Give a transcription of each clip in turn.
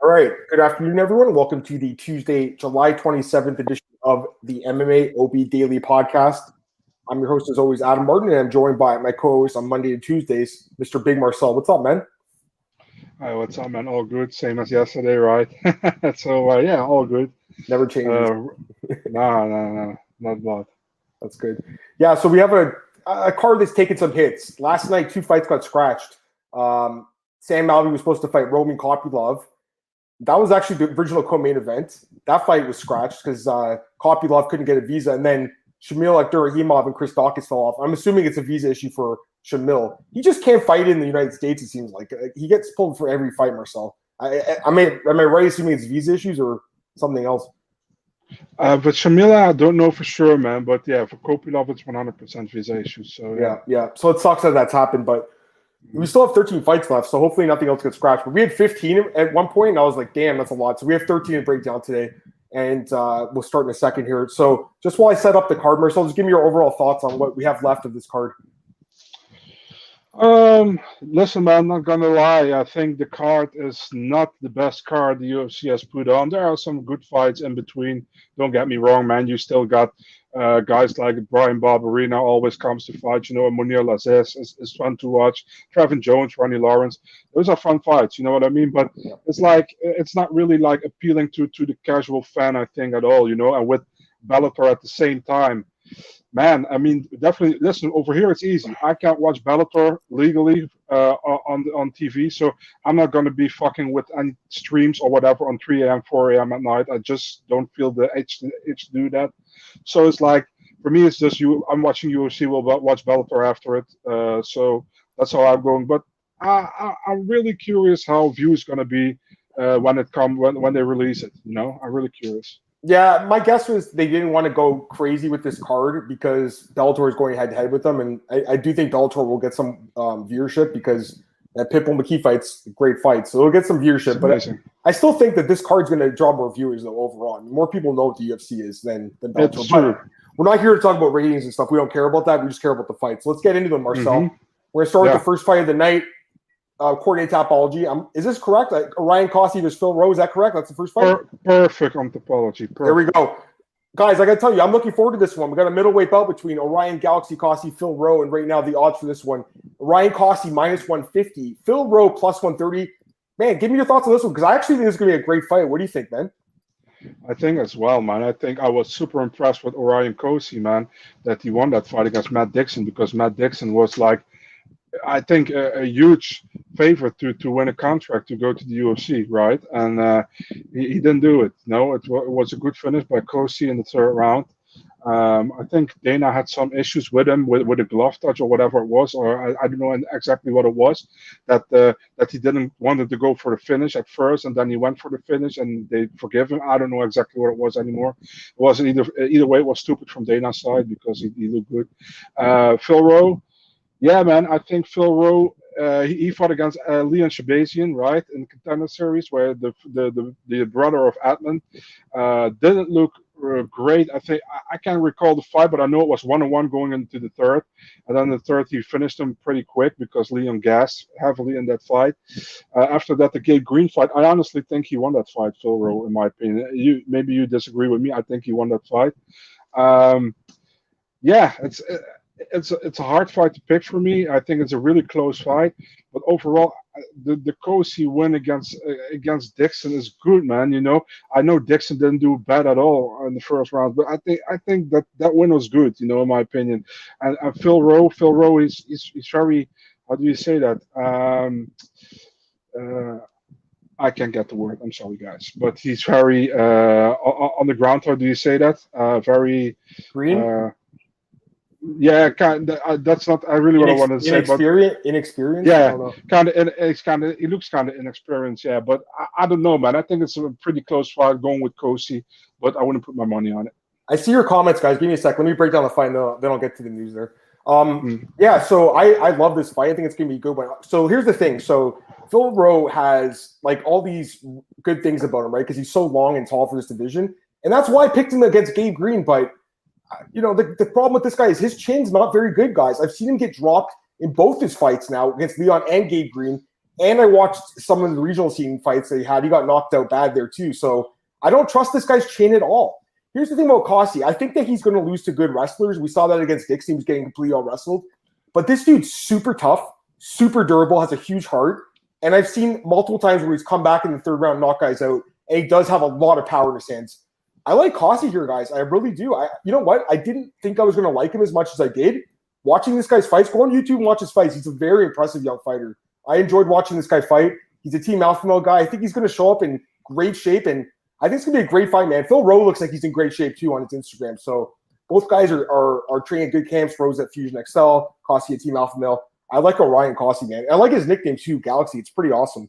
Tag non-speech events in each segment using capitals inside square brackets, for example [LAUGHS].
All right. Good afternoon, everyone. Welcome to the Tuesday, July 27th edition of the MMA OB Daily Podcast. I'm your host, as always, Adam Martin, and I'm joined by my co host on Monday and Tuesdays, Mr. Big Marcel. What's up, man? Hi, what's up, man? All good. Same as yesterday, right? [LAUGHS] so, uh, yeah, all good. Never changes. Uh, no, no, no, not bad. That's good. Yeah, so we have a, a card that's taken some hits. Last night, two fights got scratched. Um, Sam Alvey was supposed to fight Roman Kopylov that was actually the original co-main event. That fight was scratched because uh, Kopylov couldn't get a visa, and then Shamil Abdurakhimov and Chris Daukaus fell off. I'm assuming it's a visa issue for Shamil. He just can't fight in the United States. It seems like he gets pulled for every fight. Marcel, I, I, I mean, am I right assuming it's visa issues or something else? Uh, but Shamila, I don't know for sure, man. But yeah, for Kopylov, it's 100% visa issues. So yeah. yeah, yeah. So it sucks that that's happened, but we still have 13 fights left, so hopefully nothing else gets scratched. But we had 15 at one point, and I was like, damn, that's a lot. So we have 13 to break down today, and uh, we'll start in a second here. So just while I set up the card, Marcel, just give me your overall thoughts on what we have left of this card. Um, listen, man, I'm not gonna lie. I think the card is not the best card the UFC has put on. There are some good fights in between. Don't get me wrong, man. You still got uh, guys like Bryan Barberena always comes to fight. You know, and Mounir Lazzez is, is fun to watch. Trevin Jones, Ronnie Lawrence, those are fun fights. You know what I mean? But it's like it's not really like appealing to to the casual fan, I think, at all. You know, and with Bellator at the same time, man, I mean, definitely. Listen, over here it's easy. I can't watch Bellator legally uh, on on TV, so I'm not going to be fucking with any streams or whatever on 3 a.m., 4 a.m. at night. I just don't feel the itch to, itch to do that. So it's like for me, it's just you. I'm watching UFC. We'll watch Bellator after it. Uh, so that's how I'm going. But I, am really curious how view is going to be uh, when it come when when they release it. You know, I'm really curious. Yeah, my guess was they didn't want to go crazy with this card because Bellator is going head to head with them, and I, I, do think Bellator will get some um, viewership because that Pitbull McKee fight's a great fight, so it'll get some viewership. But I, I, still think that this card's going to draw more viewers though overall. I mean, more people know what the UFC is than than Bellator. But we're not here to talk about ratings and stuff. We don't care about that. We just care about the fights. So let's get into them, Marcel. Mm-hmm. We're going to start yeah. with the first fight of the night uh, coordinate Tapology. Um, is this correct? Like Ryan Cosce versus Phil Rowe. Is that correct? That's the first fight. Per- perfect on Tapology. Perfect. There we go, guys. I got to tell you, I'm looking forward to this one. We got a middleweight bout between Orion Galaxy Cosce, Phil Rowe, and right now the odds for this one: Ryan Cosce minus 150, Phil Rowe plus 130. Man, give me your thoughts on this one because I actually think this is going to be a great fight. What do you think, man? I think as well, man. I think I was super impressed with Orion Cosce, man, that he won that fight against Matt Dixon because Matt Dixon was like I think a, a, huge favor to to win a contract to go to the UFC, right? And uh, he, he, didn't do it. No, it, w- it, was a good finish by Cosce in the third round. Um, I think Dana had some issues with him with, with a glove touch or whatever it was, or I, I don't know exactly what it was that uh, that he didn't wanted to go for the finish at first, and then he went for the finish, and they forgive him. I don't know exactly what it was anymore. It wasn't either either way. It was stupid from Dana's side because he, he looked good. Uh, Phil Rowe yeah, man, I think Phil Rowe uh, he, he, fought against uh, Leon Shahbazyan, right, in the contender series, where the the the, the brother of Edmen uh, didn't look uh, great. I think I, I, can't recall the fight, but I know it was one on one going into the third, and then the third he finished him pretty quick because Leon gassed heavily in that fight. Uh, after that, the Gabe Green fight, I honestly think he won that fight, Phil Rowe, in my opinion. You maybe you disagree with me. I think he won that fight. Um, yeah, it's uh, it's a, it's a hard fight to pick for me. I think it's a really close fight, but overall, the the Cosce win against uh, against Dixon is good, man. You know, I know Dixon didn't do bad at all in the first round, but I think I think that that win was good. You know, in my opinion. And, and Phil Rowe, Phil Rowe is he's, he's very how do you say that? Um, uh, I can't get the word. I'm sorry, guys, but he's very uh, on the ground. How do you say that? Uh, very green. Yeah, kind of, uh, that's not I really what Inex- I wanted to say. But inexperienced. Yeah, kind of. It's kind of. It looks kind of inexperienced. Yeah, but I, I, don't know, man. I think it's a pretty close fight going with Cosce, but I wouldn't put my money on it. I see your comments, guys. Give me a sec. Let me break down the fight, and then I'll get to the news there. Um, mm. yeah. So I I love this fight. I think it's gonna be good. But so here's the thing. So Phil Rowe has like all these good things about him, right? Because he's so long and tall for this division, and that's why I picked him against Gabe Green, but you know, the, the problem with this guy is his chin's not very good, guys. I've seen him get dropped in both his fights now against Leon and Gabe Green. And I watched some of the regional scene fights that he had. He got knocked out bad there too. So I don't trust this guy's chin at all. Here's the thing about Cosce. I think that he's going to lose to good wrestlers. We saw that against Dixie. He was getting completely all wrestled. But this dude's super tough, super durable, has a huge heart. And I've seen multiple times where he's come back in the third round, knock guys out, and he does have a lot of power in his hands. I like Cosce here, guys. I really do. I, you know what? I didn't think I was going to like him as much as I did. Watching this guy's fights, go on YouTube and watch his fights. He's a very impressive young fighter. I enjoyed watching this guy fight. He's a team alpha male guy. I think he's going to show up in great shape, and I think it's going to be a great fight, man. Phil Rowe looks like he's in great shape too on his Instagram. So both guys are are, are training good camps. Rowe's at Fusion X-Cel, Cosce at Team Alpha Male. I like Orion Cosce, man. I like his nickname too, Galaxy. It's pretty awesome.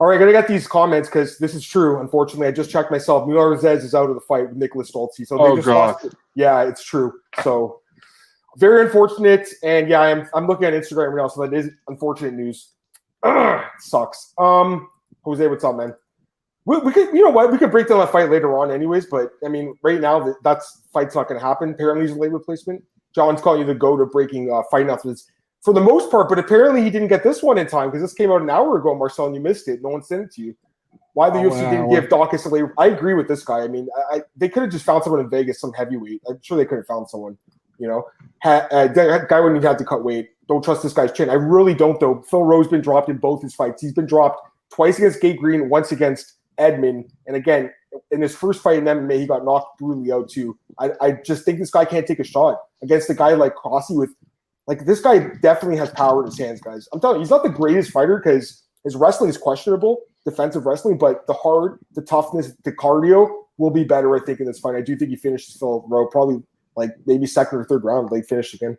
All right, gonna get these comments because this is true. Unfortunately, I just checked myself. Mular is out of the fight with Niklas Stoltze. So oh, God. Lost. Yeah, it's true. So very unfortunate. And yeah, I'm I'm looking at Instagram right now, so that is unfortunate news. [CLEARS THROAT] sucks. Um, Jose, what's up, man? We, we, could, you know what? We could break down that fight later on, anyways. But I mean, right now, that that's fight's not going to happen. Apparently, he's a late replacement. John's calling you the go to breaking uh, fight announcements for the most part. But apparently, he didn't get this one in time because this came out an hour ago, Marcel, and you missed it. No one sent it to you. Why the oh, UFC wow. didn't give Daukaus a late? I agree with this guy. I mean, I, they could have just found someone in Vegas, some heavyweight. I'm sure they could have found someone. You know, ha, uh, that guy wouldn't even have to cut weight. Don't trust this guy's chin. I really don't, though. Phil Rowe's been dropped in both his fights. He's been dropped twice against Gabe Green, once against Edmen. And again, in his first fight in MMA, he got knocked brutally out too. I, I just think this guy can't take a shot against a guy like Cosce with like this guy definitely has power in his hands, guys. I'm telling you, he's not the greatest fighter because his wrestling is questionable, defensive wrestling, but the heart, the toughness, the cardio will be better, I think, in this fight. I do think he finishes Phil Rowe probably like maybe second or third round, late finish again.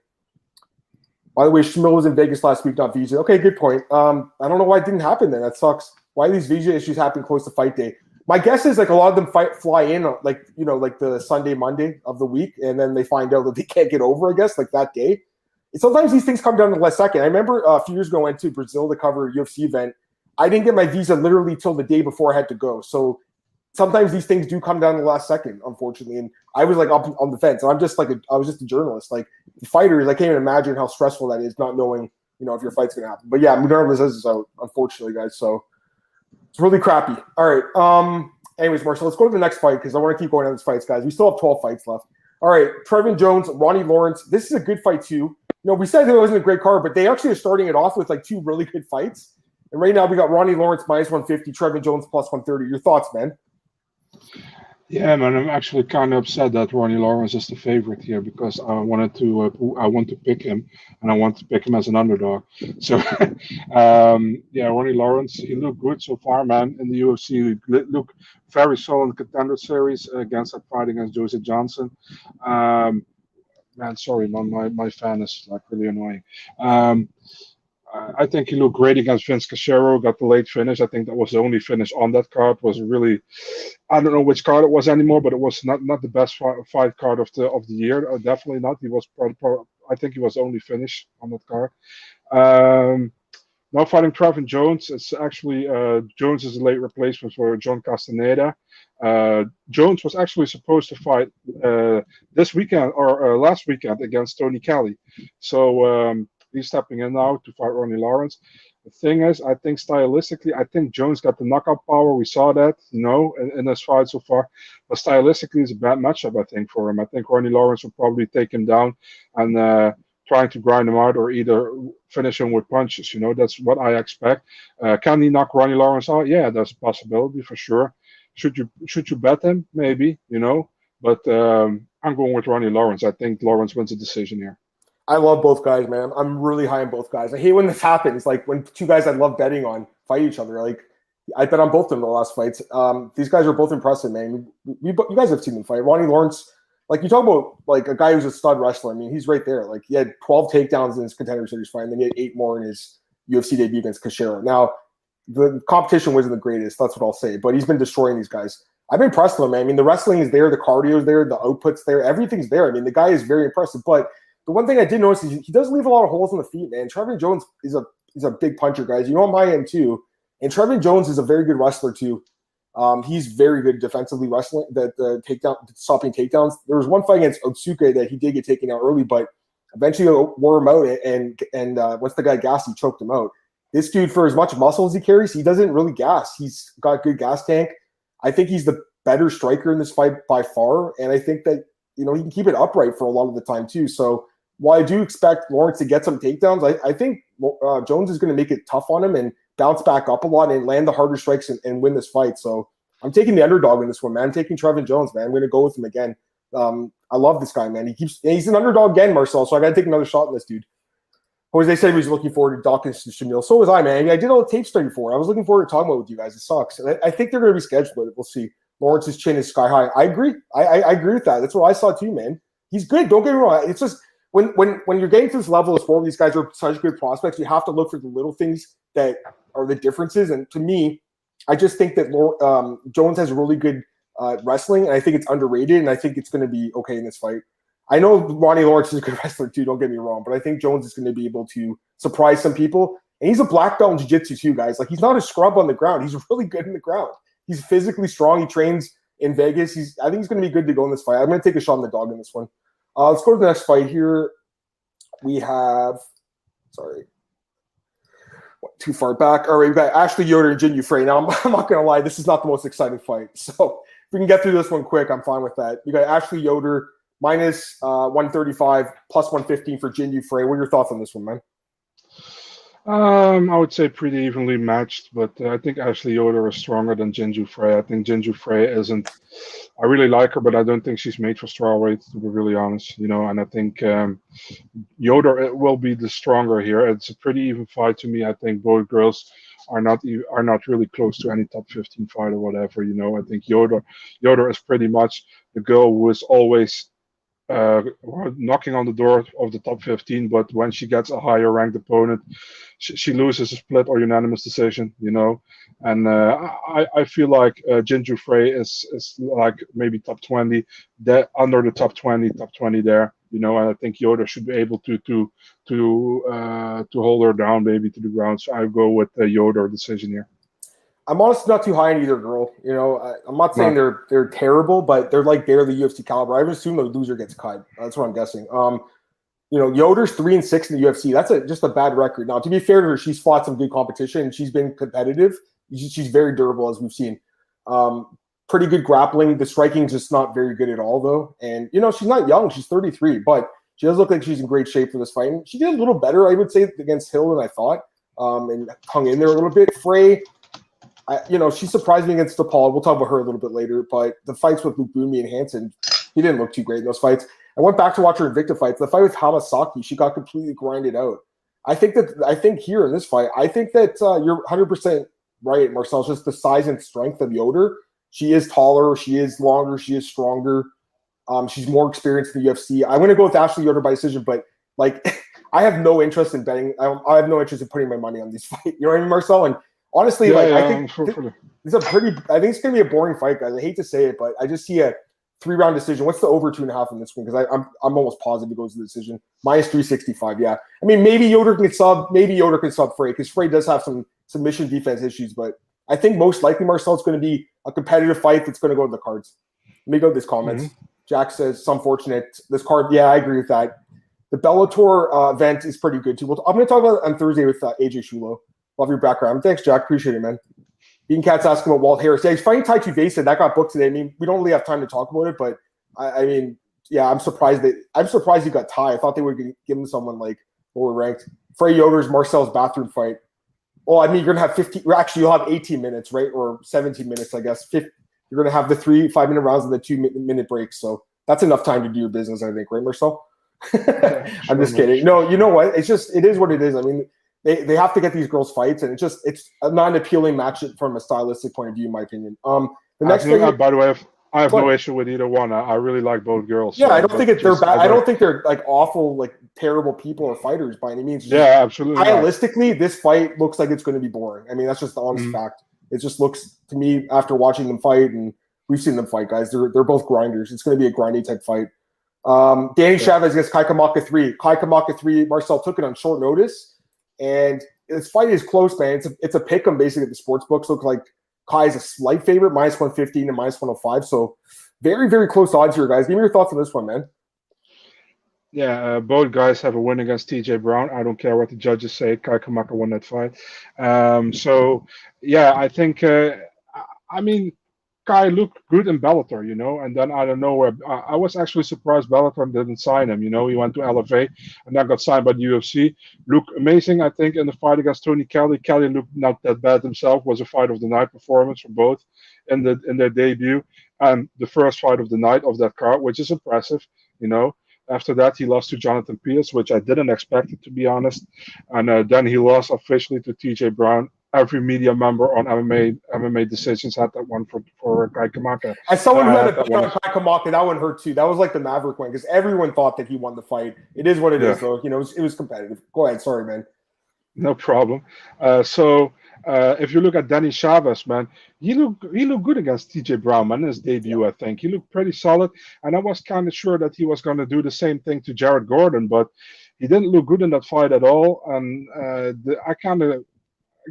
By the way, Shamil was in Vegas last week, not VJ. Okay, good point. Um, I don't know why it didn't happen then. That sucks why these visa issues happen close to fight day. My guess is like a lot of them fight fly in like you know like the Sunday Monday of the week, and then they find out that they can't get over. I guess like that day. Sometimes these things come down to the last second. I remember uh, a few years ago I went to Brazil to cover a UFC event. I didn't get my visa literally till the day before I had to go. So sometimes these things do come down to the last second, unfortunately. And I was like up on the fence. And I'm just like a, I was just a journalist. Like fighters, I can't even imagine how stressful that is, not knowing you know if your fight's gonna happen. But yeah, Moderna is out, unfortunately, guys. So it's really crappy. All right. Um. Anyways, Marcel, let's go to the next fight because I want to keep going on these fights, guys. We still have 12 fights left. All right. Trevin Jones, Ronnie Lawrence. This is a good fight too. Know, we said it wasn't a great card, but they actually are starting it off with like two really good fights. And right now we got Ronnie Lawrence minus 150, Trevin Jones plus 130. Your thoughts, man? Yeah, man, I'm actually kind of upset that Ronnie Lawrence is the favorite here because I wanted to, uh, I want to pick him, and I want to pick him as an underdog. [LAUGHS] So, um, yeah, Ronnie Lawrence, he looked good so far, man. In the UFC, he looked very solid contender series against that fight against Joseph Johnson. Um, man, sorry, my, my my fan is like really annoying. Um, I think he looked great against Vince Cachero, got the late finish. I think that was the only finish on that card. Was really, I don't know which card it was anymore, but it was not not the best fight card of the of the year. Uh, definitely not. He was, probably, I think he was the only finish on that card. Um, now fighting Trevin Jones. It's actually uh, Jones is a late replacement for John Castaneda. Uh, Jones was actually supposed to fight uh, this weekend or uh, last weekend against Tony Kelly. So um, he's stepping in now to fight Ronnie Lawrence. The thing is, I think stylistically, I think Jones got the knockout power. We saw that, you know, in, in this fight so far. But stylistically, it's a bad matchup, I think, for him. I think Ronnie Lawrence will probably take him down and uh, trying to grind him out or either finish him with punches. You know, that's what I expect. Uh, can he knock Ronnie Lawrence out? Yeah, that's a possibility for sure. Should you should you bet him? Maybe, you know. But um, I'm going with Ronnie Lawrence. I think Lawrence wins the decision here. I love both guys, man. I'm really high on both guys. I hate when this happens. Like when two guys I love betting on fight each other. Like I bet on both of them the last fights. Um, these guys are both impressive, man. You guys have seen them fight. Ronnie Lawrence, like you talk about, like a guy who's a stud wrestler. I mean, he's right there. Like he had 12 takedowns in his contender series fight, and then he had eight more in his UFC debut against Cachero. Now, the competition wasn't the greatest. That's what I'll say. But he's been destroying these guys. I've been impressed with him, man. I mean, the wrestling is there, the cardio is there, the output's there, everything's there. I mean, the guy is very impressive. But the one thing I did notice is he does leave a lot of holes in the feet, man. Trevin Jones is a is a big puncher, guys. You know on my end too. And Trevin Jones is a very good wrestler too. Um, he's very good defensively wrestling. That the takedown, stopping takedowns. There was one fight against Otsuka that he did get taken out early, but eventually wore him out. And and uh, once the guy gassed, he choked him out. this dude, for as much muscle as he carries, he doesn't really gas. He's got good gas tank. I think he's the better striker in this fight by far, and I think that you know he can keep it upright for a lot of the time too. So while I do expect Lawrence to get some takedowns, I, I think uh, Jones is going to make it tough on him and bounce back up a lot and land the harder strikes and, and, win this fight. So I'm taking the underdog in this one, man. I'm taking Trevin Jones, man. I'm going to go with him again. Um, I love this guy, man. He keeps he's an underdog again, Marcel. So I got to take another shot in this dude. Jose said he was looking forward to Daukaus and Shamil. So was I, man. I did all the tape study for. I was looking forward to talking about with you guys. It sucks, and I, I think they're going to be scheduled. But we'll see. Lawrence's chin is sky high. I agree. I, I, I agree with that. That's what I saw too, man. He's good. Don't get me wrong. It's just when when when you're getting to this level of sport, these guys are such good prospects. You have to look for the little things that are the differences. And to me, I just think that um, Jones has really good uh, wrestling, and I think it's underrated. And I think it's going to be okay in this fight. I know Ronnie Lawrence is a good [LAUGHS] wrestler too. Don't get me wrong, but I think Jones is going to be able to surprise some people. And he's a black belt in jiu-jitsu too, guys. Like he's not a scrub on the ground. He's [LAUGHS] really good in the ground. He's physically strong. He trains in Vegas. He's I think he's going to be good to go in this fight. I'm going to take a shot on the dog in this one. Uh, let's go to the next fight here. We have, sorry, too far back. All right, we've got Ashley Yoder and Jinh Yu Frey. Now, I'm, [LAUGHS] I'm not going to lie, this is not the most exciting fight. [LAUGHS] So if we can get through this one quick, I'm fine with that. We got Ashley Yoder minus, uh, 135 plus 115 for Jinh Yu Frey. What are your thoughts on this one, man? Um, I would say pretty evenly matched, but uh, I think Ashley Yoder is stronger than Jinh Yu Frey. I think Jinh Yu Frey isn't. I really like her, but I don't think she's made for strawweight. To be really honest, you know, and I think um, Yoder will be the stronger here. It's a pretty even fight to me. I think both girls are not are not really close to any top 15 fight or whatever. You know, I think Yoder Yoder is pretty much the girl who is always uh, knocking on the door of the top 15, but when she gets a higher ranked opponent, she, she loses a split or unanimous decision, you know. And uh, I, I feel like uh, Jinh Yu Frey is, is like maybe top 20, that under the top 20, top 20 there, you know. And I think Yoder should be able to to to uh, to hold her down maybe to the ground. So I go with the Yoder decision here. I'm honestly not too high on either girl. You know, I, am not saying no. they're they're terrible, but they're like barely UFC caliber. I would assume the loser gets cut. That's what I'm guessing. Um, you know, Yoder's three and six in the UFC. That's a just a bad record. Now, to be fair to her, she's fought some good competition and she's been competitive. She's very durable, as we've seen. Um, pretty good grappling. The striking's just not very good at all, though. And you know, she's not young. She's 33, but she does look like she's in great shape for this fight. And she did a little better, I would say, against Hill than I thought. Um, and hung in there a little bit. Frey I, you know, she surprised me against DePaul. We'll talk about her a little bit later. But the fights with Lookboonmee and Hansen, he didn't look too great in those fights. I went back to watch her Invicta fights. The fight with Hamasaki, she got completely grinded out. I think that I think here in this fight, I think that uh, you're 100 percent right, Marcel. Just the size and strength of Yoder. She is taller. She is longer. She is stronger. Um, she's more experienced in the UFC. I'm going to go with Ashley Yoder by decision, but like [LAUGHS] I have no interest in betting. I, I, have no interest in putting my money on these [LAUGHS] fights. You know what I mean, Marcel? And Honestly, yeah, like yeah, I think it's a pretty. I think it's gonna be a boring fight, guys. I hate to say it, but I just see a three round decision. What's the over two and a half in this one? Because I'm I'm almost positive it goes to the decision. Minus three sixty five. Yeah, I mean maybe Yoder can sub. Maybe Yoder can sub Frey because Frey does have some submission defense issues, but I think most likely Marcel it's going to be a competitive fight that's going to go to the cards. Let me go to this comments. Mm-hmm. Jack says some fortunate this card. Yeah, I agree with that. The Bellator uh, event is pretty good too. We'll, I'm going to talk about it on Thursday with uh, AJ Shulo. Love your background. Thanks, Jack. Appreciate it, man. Bean Cat's asking about Walt Harris. Yeah, he's fighting Tai Tuivasa. That got booked today. I mean, we don't really have time to talk about it, but I, I mean, yeah, I'm surprised that I'm surprised he got Tai. I thought they would give him someone like lower ranked. Frey Yoder's Marcel's bathroom fight. Well, I mean, you're gonna have 15. Actually, you'll have 18 minutes, right, or 17 minutes, I guess. 50, you're gonna have the three five minute rounds and the two minute breaks. So that's enough time to do your business, I think, right, Marcel? [LAUGHS] I'm just kidding. No, you know what? It's just it is what it is. I mean, they, they have to get these girls fights, and it's just it's not an appealing match from a stylistic point of view, in my opinion. Um, the next thing, uh, by the way, I have but, no issue with either one. I, I, really like both girls. Yeah, so I don't think it, they're bad. I don't think they're like awful, like terrible people or fighters by any means. Just yeah, absolutely. Stylistically, not. this fight looks like it's going to be boring. I mean, that's just the honest mm-hmm. fact. It just looks to me after watching them fight, and we've seen them fight, guys. They're they're both grinders. It's going to be a grindy type fight. Um, Danny yeah. Chavez against Kai Kamaka three. Kai Kamaka three. Marcel took it on short notice, and this fight is close, man. It's a, it's a pick 'em basically. The sports books look like Kai is a slight favorite, minus 115 and minus 105. So very, very close odds here, guys. Give me your thoughts on this one, man. Yeah, uh, both guys have a win against TJ Brown. I don't care what the judges say. Kai Kamaka won that fight. Um, so, yeah, I think, uh, I mean, Kai looked good in Bellator, you know, and then I don't know where I, I was actually surprised Bellator didn't sign him. You know, he went to LFA and then got signed by the UFC. Looked amazing, I think, in the fight against Tony Kelly. Kelly looked not that bad himself. Was a fight of the night performance for both in the in their debut and the first fight of the night of that card, which is impressive, you know. After that, he lost to Jonathan Pearce, which I didn't expect it to be honest. And uh, then he lost officially to TJ Brown. Every media member on MMA MMA decisions had that one for for Kai Kamaka. As someone who had a pick on Kai Kamaka, that one hurt too. That was like the Maverick one because everyone thought that he won the fight. It is what it yeah. is, though. You know, it was, it was competitive. Go ahead. Sorry, man. No problem. Uh, so uh, if you look at Danny Chavez, man, he looked he looked good against TJ Brown, man, in his debut. I think he looked pretty solid, and I was kind of sure that he was going to do the same thing to Jared Gordon, but he didn't look good in that fight at all. And uh, the, I kind of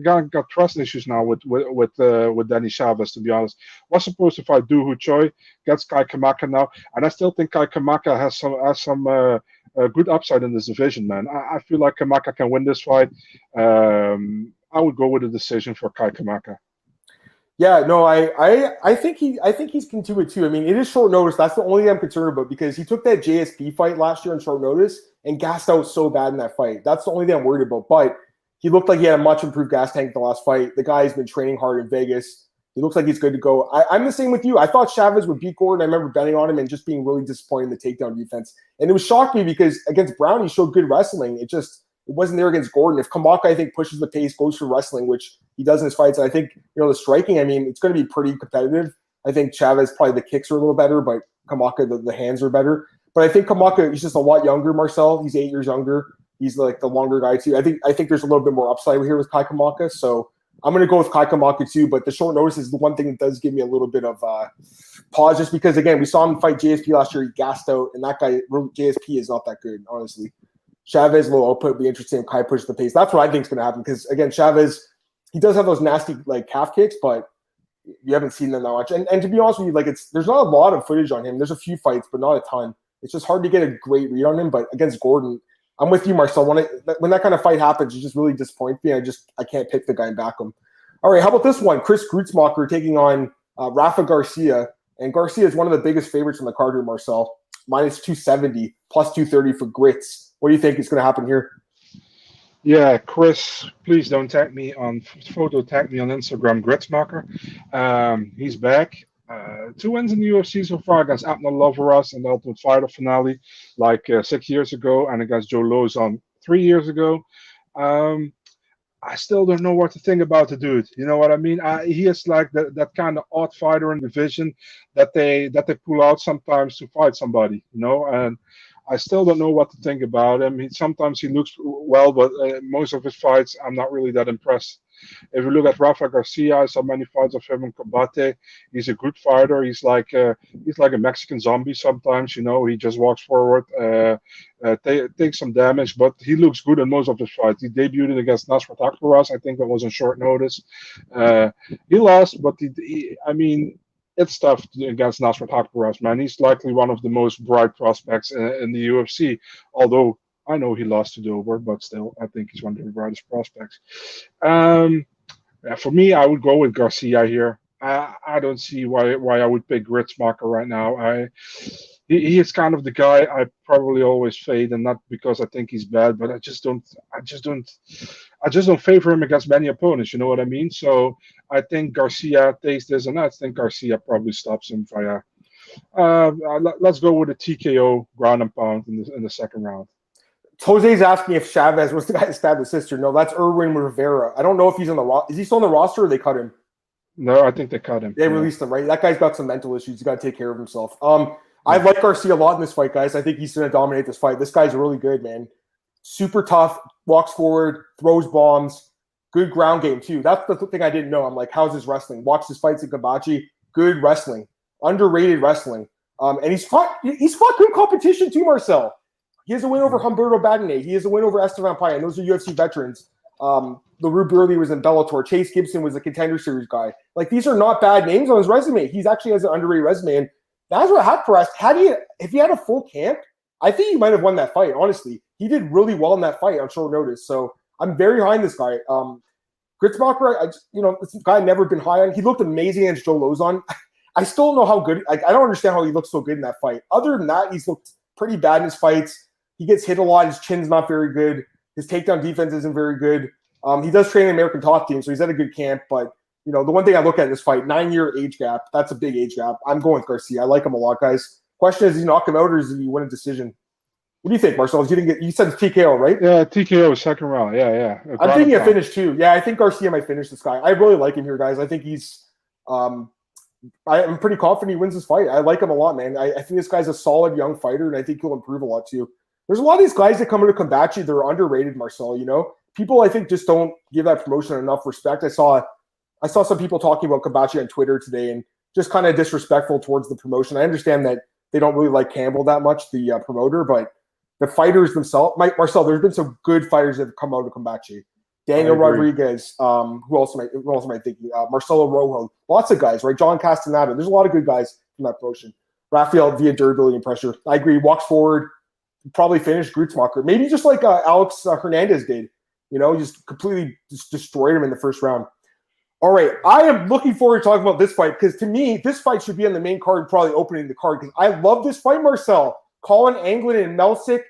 got, got trust issues now with with with, uh, with Danny Chavez. To be honest, what's supposed if I do Ho Choi, gets Kai Kamaka now, and I still think Kai Kamaka has some has some. Uh, uh, good upside in this division, man. I, I, feel like Kamaka can win this fight. Um, I would go with a decision for Kai Kamaka. Yeah, no, I, I, I think he, I think he's can do it too. I mean, it is short notice. That's the only thing I'm concerned about because he took that JSP fight last year on short notice and gassed out so bad in that fight. That's the only thing I'm worried about. But he looked like he had a much improved gas tank in the last fight. The guy's been training hard in Vegas. He looks like he's good to go. I, am the same with you. I thought Chavez would beat Gordon. I remember betting on him and just being really disappointed in the takedown defense. And it was shocked me because against Brown, he showed good wrestling. It just it wasn't there against Gordon. If Kamaka, I think, pushes the pace, goes for wrestling, which he does in his fights, I think, you know, the striking, I mean, it's going to be pretty competitive. I think Chavez, probably the kicks are a little better, but Kamaka, the, the hands are better. But I think Kamaka, he's just a lot younger, Marcel. He's eight years younger. He's like the longer guy, too. I think I think there's a little bit more upside here with Kai Kamaka. So I'm going to go with Kai Kamaka, too. But the short notice is the one thing that does give me a little bit of uh, pause, just because, again, we saw him fight JSP last year. He gassed out, and that guy, JSP, is not that good, honestly. Chavez low output be interesting. Kai pushes the pace. That's what I think is going to happen because again, Chavez he does have those nasty like calf kicks, but you haven't seen them that much. And and to be honest with you, like it's there's not a lot of footage on him. There's a few fights, but not a ton. It's just hard to get a great read on him. But against Gordon, I'm with you, Marcel. When when that kind of fight happens, it just really disappoints me. I just I can't pick the guy and back him. All right, how about this one? Chris Gruetzemacher taking on uh, Rafa Garcia, and Garcia is one of the biggest favorites in the card here, Marcel. Minus 270, plus 230 for Grits. What do you think is going to happen here? Yeah, Chris, please don't tag me on photo. Tag me on Instagram, Gruetzemacher. Um, he's back. Uh, two wins in the UFC so far against Abner Lloveras in the Ultimate Fighter finale, like uh, six years ago, and against Joe Lauzon three years ago. Um, I still don't know what to think about the dude. You know what I mean? I, he is like the, that kind of odd fighter in division that they that they pull out sometimes to fight somebody. You know, and I still don't know what to think about him. He, sometimes he looks well, but uh, most of his fights, I'm not really that impressed. If you look at Rafa Garcia, I saw many fights of him in Combate. He's a good fighter. He's like uh, he's like a Mexican zombie sometimes. You know, he just walks forward, uh, uh, t- takes some damage, but he looks good in most of the fights. He debuted against Nasrat Haqparast. I think that was on short notice. Uh, he lost, but he, he, I mean, it's tough against Nasrat Haqparast, man. He's likely one of the most bright prospects in, in the UFC. Although I know he lost to Dober, but still, I think he's one of the brightest prospects. Um, for me, I would go with Garcia here. I, I don't see why why I would pick Gruetzemacher right now. I he, he is kind of the guy I probably always fade, and not because I think he's bad, but I just don't, I just don't, I just don't favor him against many opponents. You know what I mean? So I think Garcia takes this, and I think Garcia probably stops him via. Uh, let's go with a TKO ground and pound in the in the second round. Jose's asking if Chavez was the [LAUGHS] guy that stabbed his sister. No, that's Irwin Rivera. I don't know if he's on the ro- is he still on the roster or they cut him? No, I think they cut him. They yeah. released him, right? That guy's got some mental issues. He's got to take care of himself. Um, I like Garcia a lot in this fight, guys. I think he's going to dominate this fight. This guy's really good, man. Super tough, walks forward, throws bombs, good ground game too. That's the thing I didn't know. I'm like, how's his wrestling? Watch his fights in Combate. Good wrestling, underrated wrestling. Um, and he's fought he's fought good competition too, Marcel. He has a win over Humberto Bandenay. He has a win over Estevan Payan. And those are UFC veterans. Um, LaRue Burley was in Bellator. Chase Gibson was a contender series guy. Like these are not bad names on his resume. He's actually has an underrated resume. And that's what Haqparast. How do you if he had a full camp? I think he might have won that fight. Honestly, he did really well in that fight on short notice. So I'm very high on this guy. Um, Gruetzemacher, I, just, you know, this guy I've never been high on. He looked amazing against Joe Lauzon. [LAUGHS] I still don't know how good. Like, I don't understand how he looked so good in that fight. Other than that, he's looked pretty bad in his fights. He gets hit a lot. His chin's not very good. His takedown defense isn't very good. Um, he does train the American top team, so he's at a good camp. But you know, the one thing I look at in this fight, nine year age gap. That's a big age gap. I'm going with Garcia. I like him a lot, guys. Question is, he knock him out or does he win a decision? What do you think, Marcel? You didn't get you said it's TKO, right? Yeah, TKO second round. Yeah, yeah. I'm thinking a finish too. Yeah, I think Garcia might finish this guy. I really like him here, guys. I think he's um I, am pretty confident he wins this fight. I like him a lot, man. I, I, think this guy's a solid young fighter, and I think he'll improve a lot too. There's a lot of these guys that come into you, they're underrated, Marcel. You know, people I think just don't give that promotion enough respect. I saw I saw some people talking about Combate on Twitter today and just kind of disrespectful towards the promotion. I understand that they don't really like Campbell that much, the uh, promoter, but the fighters themselves, Mike Marcel, there's been some good fighters that have come out of Combate. Daniel Rodriguez, um, who else am I who else am I thinking? Uh, Marcelo Rojo, lots of guys, right? John Castaneda. There's a lot of good guys from that promotion. Rafael via durability and pressure. I agree. Walks forward, probably finish Gruetzemacher. Maybe just like uh, Alex uh, Hernandez did. You know, just completely just destroyed him in the first round. All right, I am looking forward to talking about this fight because to me, this fight should be on the main card, probably opening the card because I love this fight, Marcel. Colin Anglin and Melsik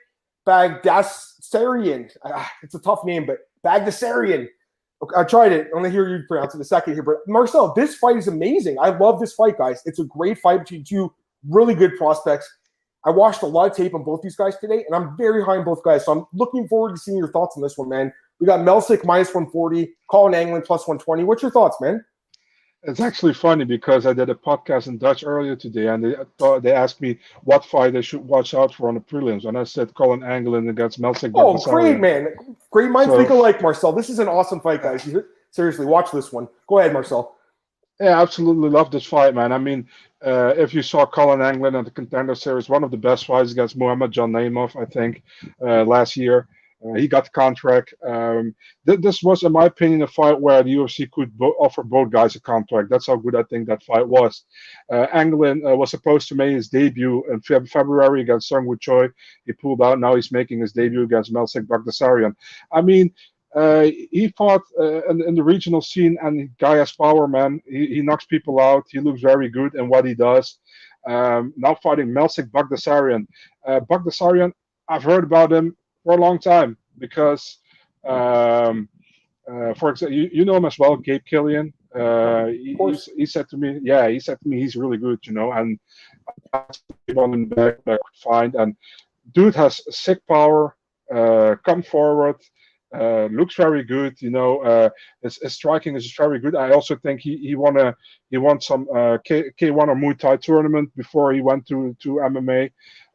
Baghdasaryan. Uh, it's a tough name, but Baghdasaryan. Okay, I tried it. I'm gonna hear you pronounce it a second here. But Marcel, this fight is amazing. I love this fight, guys. It's a great fight between two really good prospects. I watched a lot of tape on both these guys today, and I'm very high on both guys. So I'm looking forward to seeing your thoughts on this one, man. We got Melsik minus 140, Colin Anglin plus 120. What's your thoughts, man? It's actually funny because I did a podcast in Dutch earlier today, and they thought, they asked me what fight I should watch out for on the prelims, and I said Colin Anglin against Melsik. Oh, great man! Great minds so, think alike, Marcel. This is an awesome fight, guys. Seriously, watch this one. Go ahead, Marcel. Yeah, absolutely love this fight, man. I mean, uh, if you saw Colin Anglin at the Contender Series, one of the best fights against Muhammadjon Naimov, I think, uh, last year. Uh, he got the contract. Um, th- this was, in my opinion, a fight where the UFC could bo- offer both guys a contract. That's how good I think that fight was. Uh, Anglin uh, was supposed to make his debut in Fe- February against Sung Woo Choi. He pulled out. Now he's making his debut against Melsik Baghdasaryan. I mean, uh, he fought uh, in, in, the regional scene, and guy has power, man. He, he, knocks people out. He looks very good in what he does. Um, now fighting Melsik Baghdasaryan. Uh, Baghdasaryan, I've heard about him for a long time because, um, uh, for example, you, you know him as well, Gabe Killian. Uh, he, he, said to me, yeah, he said to me, he's really good, you know, and I on the back that I could find. And dude has sick power, uh, come forward, uh, looks very good. You know, uh, his, his, striking is very good. I also think he he won a he won some uh, K K one or Muay Thai tournament before he went to to MMA.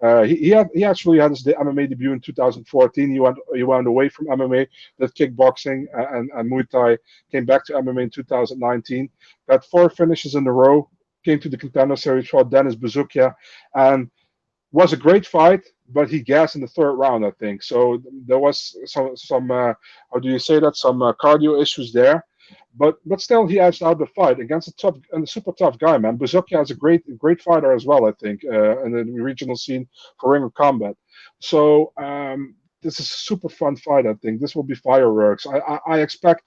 Uh, he he, had, he actually had his MMA debut in 2014. He went he went away from MMA, did kickboxing and, and Muay Thai. Came back to MMA in 2019. Got four finishes in a row. Came to the contender series, fought Dennis Buzukja, and was a great fight but he gassed in the third round, I think. So there was some some uh, how do you say that? Some uh, cardio issues there, but but still he edged out the fight against a tough and a super tough guy, man. Buzukja is a great great fighter as well, I think, uh, in the regional scene for Ring of Combat. So um, this is a super fun fight. I think this will be fireworks. I I, I expect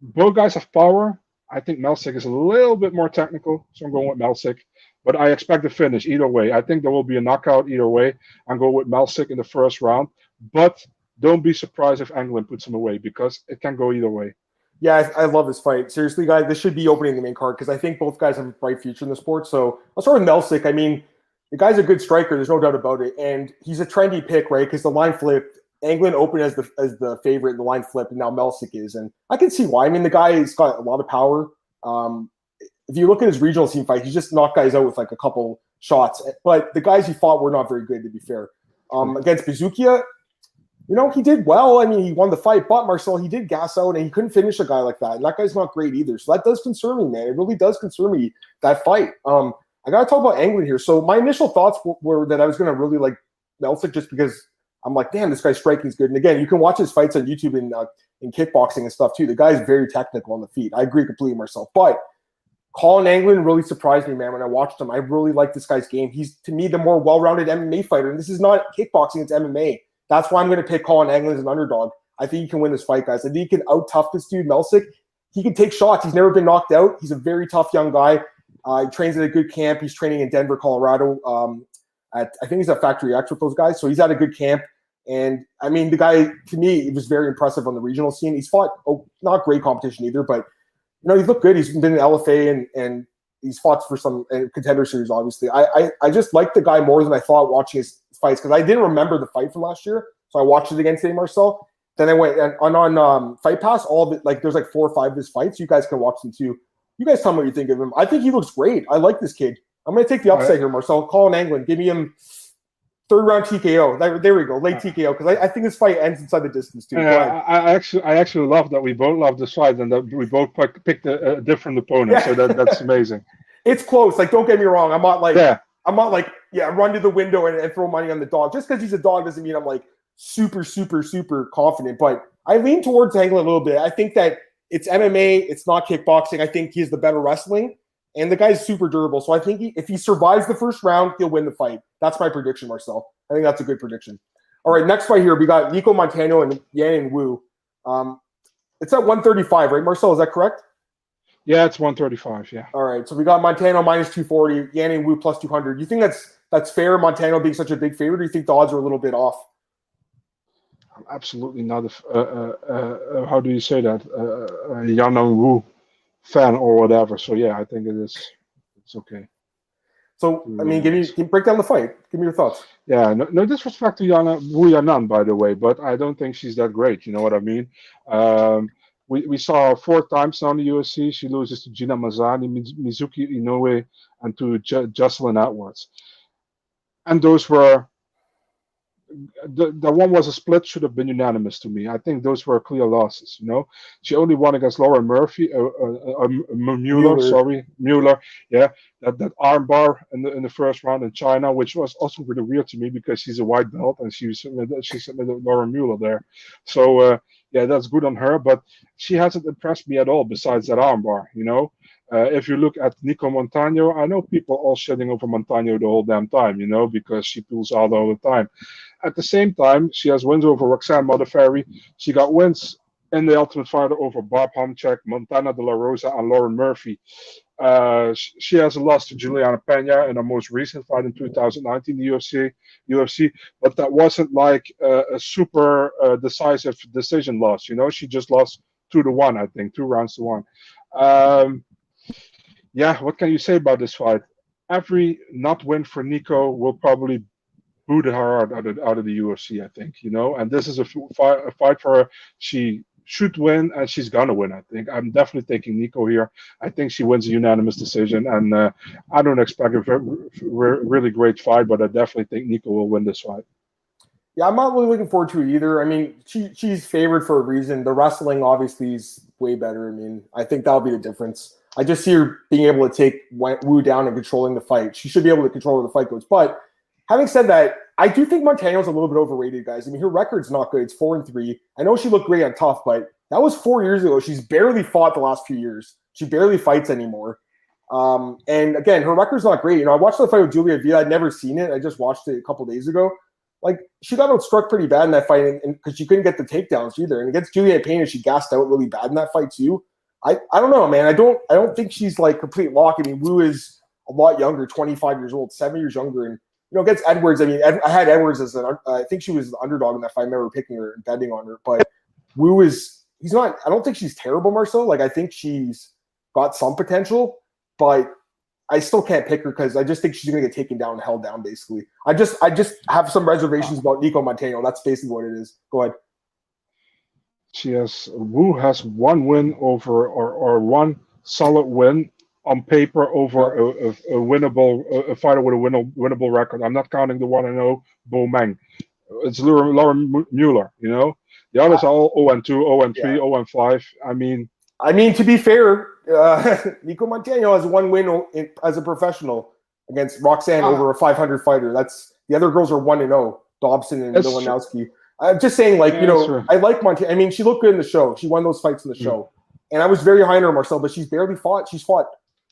both guys have power. I think Melsik is a little bit more technical, so I'm going with Melsik. But I expect a finish either way. I think there will be a knockout either way. I'm going with Melsik in the first round. But don't be surprised if Anglin puts him away because it can go either way. Yeah, I, I love this fight. Seriously, guys, this should be opening the main card because I think both guys have a bright future in the sport. So I'll start with Melsik. I mean, the guy's a good striker. There's no doubt about it, and he's a trendy pick, right? Because the line flipped. Anglin opened as the as the favorite, the line flipped, and now Melsik is, and I can see why. I mean, the guy has got a lot of power. Um, if you look at his regional team fight, he just knocked guys out with like a couple shots. But the guys he fought were not very good, to be fair. Um, against Buzukja, you know, he did well. I mean, he won the fight, but Marcel, he did gas out and he couldn't finish a guy like that. And that guy's not great either. So that does concern me, man. It really does concern me that fight. Um, I got to talk about Anglin here. So my initial thoughts were, were that I was going to really like Melsik just because I'm like, damn, this guy's striking is good. And again, you can watch his fights on YouTube and uh, in kickboxing and stuff too. The guy's very technical on the feet. I agree completely, Marcel. But Colin Anglin really surprised me, man, when I watched him. I really like this guy's game. He's to me the more well-rounded MMA fighter, and this is not kickboxing; it's MMA. That's why I'm going to pick Colin Anglin as an underdog. I think he can win this fight, guys. I think he can out tough this dude, Melsik. He can take shots. He's never been knocked out. He's a very tough young guy. Uh, he trains at a good camp. He's training in Denver, Colorado. Um, at I think he's at Factory X with those guys. So he's at a good camp. And I mean, the guy to me he was very impressive on the regional scene. He's fought oh, not great competition either, but you know he looked good. He's been in LFA and and he's fought for some uh, contender series. Obviously, I, I I just like the guy more than I thought watching his fights because I didn't remember the fight from last year, so I watched it against Eddie Marcel. Then I went and on on um, Fight Pass. All of it, like there's like four or five of his fights. You guys can watch them too. You guys tell me what you think of him. I think he looks great. I like this kid. I'm to take the upside right. here, Marcel. Call Colin Anglin. Give me him third round TKO. There, there we go, late TKO. Because I, I, think this fight ends inside the distance too. Yeah, I, I, actually, I actually love that we both love this fight and that we both picked a, a different opponent. Yeah. So that, that's [LAUGHS] amazing. it's close. Like, don't get me wrong. I'm not like, yeah. I'm not like, yeah, run to the window and, and throw money on the dog. Just because he's a dog doesn't mean I'm like super, super, super confident. But I lean towards Anglin a little bit. I think that it's MMA. It's not kickboxing. I think he's the better wrestling. And the guy's super durable. So I think he, if he survives the first round, he'll win the fight. That's my prediction, Marcel. I think that's a good prediction. All right, next fight here, we got Nicco Montano and Yanan Wu. Um, it's at 135, right, Marcel? Is that correct? Yeah, it's 135. Yeah. All right, so we got Montano minus 240, Yanan Wu plus 200. You think that's that's fair? Montano being such a big favorite, or do you think the odds are a little bit off? I'm absolutely not a, uh, uh, uh, how do you say that? Uh, Yanan Wu fan or whatever. So yeah, I think it is. It's okay. So I mean, give me give, break down the fight. Give me your thoughts. Yeah, no, no disrespect to Yana Wu Yanan, by the way, but I don't think she's that great. You know what I mean? Um, we, we saw her four times now in the UFC. She loses to Gina Mazany, Mizuki Inoue, and to J- Jocelyn Edwards. And those were the, the one was a split should have been unanimous to me. I think those were clear losses. You know, she only won against Laura Murphy, uh, uh, uh, Mueller, Mueller, sorry, Mueller. Yeah, that that armbar in the in the first round in China, which was also really weird to me because she's a white belt and she's she's Lauren Mueller there. So uh, yeah, that's good on her, but she hasn't impressed me at all. Besides that armbar, you know. Uh, if you look at Nicco Montano, I know people all shedding over Montano the whole damn time, you know, because she pulls out all the time. At the same time, she has wins over Roxanne Modafferi. She got wins in the Ultimate Fighter over Barb Honchak, Montana De La Rosa, and Lauren Murphy. Uh, she has a loss to Juliana Pena in her most recent fight in 2019 the UFC, UFC, but that wasn't like a, a super uh, decisive decision loss. You know, she just lost two to one, I think, two rounds to one. Um, yeah, what can you say about this fight? Every not win for Nicco will probably boot her out, of, out of the UFC. I think you know, and this is a fight, a fight for her. She should win, and she's gonna win. I think. I'm definitely taking Nicco here. I think she wins a unanimous decision, and uh, I don't expect a very, really great fight, but I definitely think Nicco will win this fight. Yeah, I'm not really looking forward to it either. I mean, she she's favored for a reason. The wrestling obviously is way better. I mean, I think that'll be the difference. I just see her being able to take Wu down and controlling the fight. She should be able to control where the fight goes. But having said that, I do think Montano's a little bit overrated, guys. I mean, her record's not good. It's four and three. I know she looked great on tough, but that was four years ago. She's barely fought the last few years. She barely fights anymore. Um, and again, her record's not great. You know, I watched the fight with Julia Villa. I'd never seen it. I just watched it a couple days ago. Like she got outstruck pretty bad in that fight, because she couldn't get the takedowns either. And against Julia Payne, she gassed out really bad in that fight too. I, I don't know, man. I don't I don't think she's like complete lock. I mean, Wu is a lot younger, 25 years old, seven years younger, and you know against Edwards. I mean, I had Edwards as an I think she was the underdog in that fight. I remember picking her and betting on her, but Wu is he's not. I don't think she's terrible, Marcel. Like I think she's got some potential, but I still can't pick her because I just think she's gonna get taken down, and held down. Basically, I just I just have some reservations about Nicco Montano. That's basically what it is. Go ahead. She has Wu has one win over or, or one solid win on paper over a, a, a winnable a fighter with a winnable, winnable record. I'm not counting the one I know, Bo Meng. It's Lauren, Lauren Mueller, you know. The others are all 0 and 2, 0 and 3, yeah. 0 and 5. I mean, I mean to be fair, uh, [LAUGHS] Nicco Montano has one win in, as a professional against Roxanne uh, over a 500 fighter. That's the other girls are 1 and 0, Dobson and Milanowski. I'm just saying, like, yeah, you know. I like Montana. I mean, she looked good in the show. She won those fights in the mm. show. And I was very high on her, Marcel, but she's barely fought. She's fought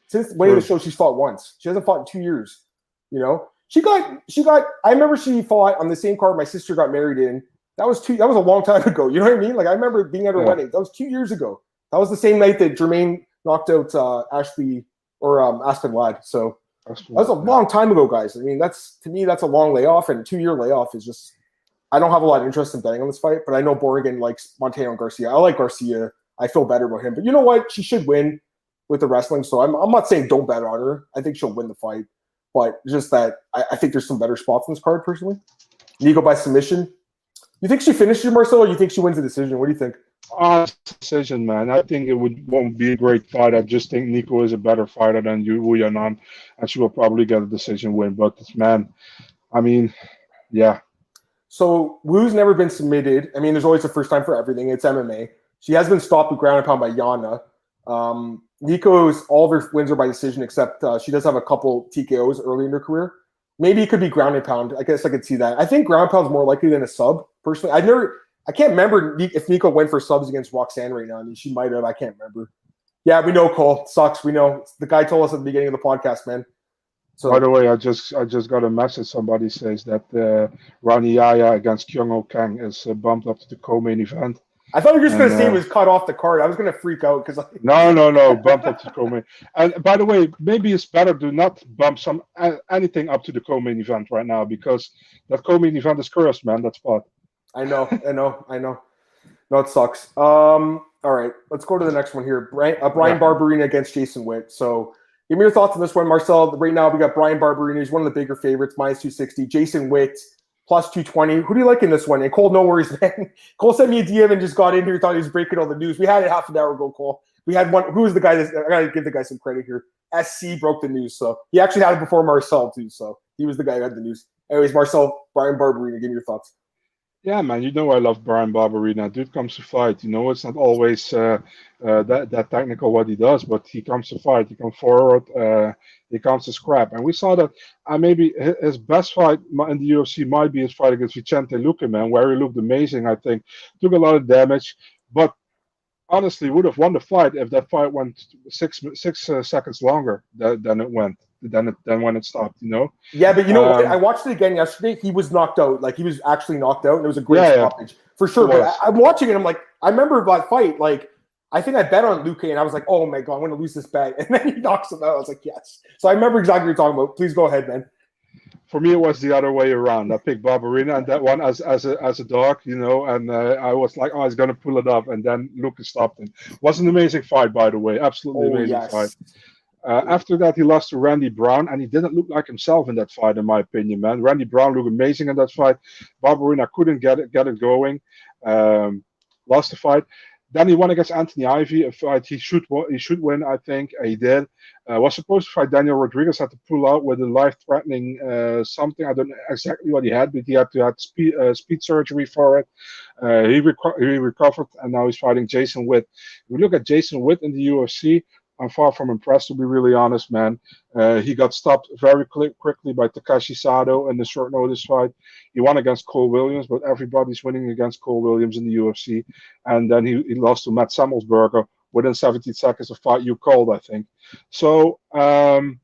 Since winning the show, she's fought once. She hasn't fought in two years. You know, she got she got. I remember she fought on the same card my sister got married in. That was two. That was a long time [LAUGHS] ago. You know what I mean? Like I remember being at her yeah. wedding. That was two years ago. That was the same night that Germaine knocked out uh, Ashley or um, Aspen Ladd. So that was a long time ago, guys. I mean, that's to me that's a long layoff, and two year layoff is just. I don't have a lot of interest in betting on this fight, but I know Borgen likes Montano and Garcia. I like Garcia. I feel better about him, but you know what? She should win with the wrestling. So I'm, I'm not saying don't bet on her. I think she'll win the fight, but just that I, I think there's some better spots in this card personally. Nicco by submission. You think she finishes Marcelo, or you think she wins the decision? What do you think? Uh, decision, man. I think it would won't be a great fight. I just think Nicco is a better fighter than Wu Yanan, and she will probably get a decision win. But man, I mean, yeah. So Wu's never been submitted. I mean, there's always a first time for everything. It's MMA. She has been stopped with ground and pound by Yana. Um, Nicco's all of her wins are by decision, except uh, she does have a couple TKOs early in her career. Maybe it could be ground and pound. I guess I could see that. I think ground pound is more likely than a sub. Personally, I've never I can't remember if Nicco went for subs against Roxanne right now. I mean, she might have. I can't remember. Yeah, we know Cole sucks. We know the guy told us at the beginning of the podcast, man. So, by the way, I just I just got a message. Somebody says that uh, Rani Yahya against Kyung Ho Kang is uh, bumped up to the co-main event. I thought you were just going to say he was cut off the card. I was going to freak out because like... no, no, no, Bump up to co-main. And by the way, maybe it's better to not bump some anything up to the co-main event right now because that co-main event is cursed, man. That spot. I know, I know, I know. No, it sucks. Um, all right, let's go to the next one here. Bryan, uh, Bryan yeah. Barberena against Jason Witt. So, give me your thoughts on this one, Marcel. Right now, we got Bryan Barberena. He's one of the bigger favorites, minus two sixty. Jason Witt plus two twenty. Who do you like in this one? And Cole, no worries, [LAUGHS] man. Cole sent me a DM and just got in here. Thought he was breaking all the news. We had it half an hour ago, Cole. We had one. Who was the guy? That, I gotta give the guy some credit here. SC broke the news, so he actually had it before Marcel too. So he was the guy who had the news. Anyways, Marcel, Bryan Barberena, give me your thoughts. Yeah, man, you know I love Bryan Barberena. Dude comes to fight. You know it's not always uh, uh, that that technical what he does, but he comes to fight. He comes forward. Uh, he comes to scrap. And we saw that uh, maybe his best fight in the UFC might be his fight against Vicente Luque, man, where he looked amazing. I think took a lot of damage, but honestly would have won the fight if that fight went six six uh, seconds longer than, than it went than it, than when it stopped. You know. Yeah, but you know, um, I watched it again yesterday. He was knocked out. Like he was actually knocked out, and it was a great yeah, stoppage yeah. for sure. But I, am watching it. I'm like, I remember that fight. Like, I think I bet on Luque, and I was like, oh my god, I'm going to lose this bet. [LAUGHS] And then he knocks him out. I was like, yes. So I remember exactly what you're talking about. Please go ahead, man. For me, it was the other way around. I picked Barberena and that one as as a as a dog, you know, and uh, I was like, oh, he's gonna pull it up, and then Lucas stopped him. Was an amazing fight, by the way, absolutely oh, amazing yes. fight. Uh, after that, he lost to Randy Brown, and he didn't look like himself in that fight, in my opinion, man. Randy Brown looked amazing in that fight. Barberena couldn't get it, get it going. Um, lost the fight. Then he won against Anthony Ivy, a fight he should he should win, I think. He did. Uh, was supposed to fight Daniel Rodriguez, had to pull out with a life-threatening uh, something. I don't know exactly what he had, but he had to have speed, uh, speed surgery for it. Uh, he, reco- he recovered, and now he's fighting Jason Witt. If we look at Jason Witt in the UFC, I'm far from impressed, to be really honest, man. Uh, he got stopped very quickly by Takashi Sato in the short notice fight. He won against Cole Williams, but everybody's winning against Cole Williams in the UFC. And then he, he lost to Matt Semelsberger within 17 seconds of fight you called, I think. So, um,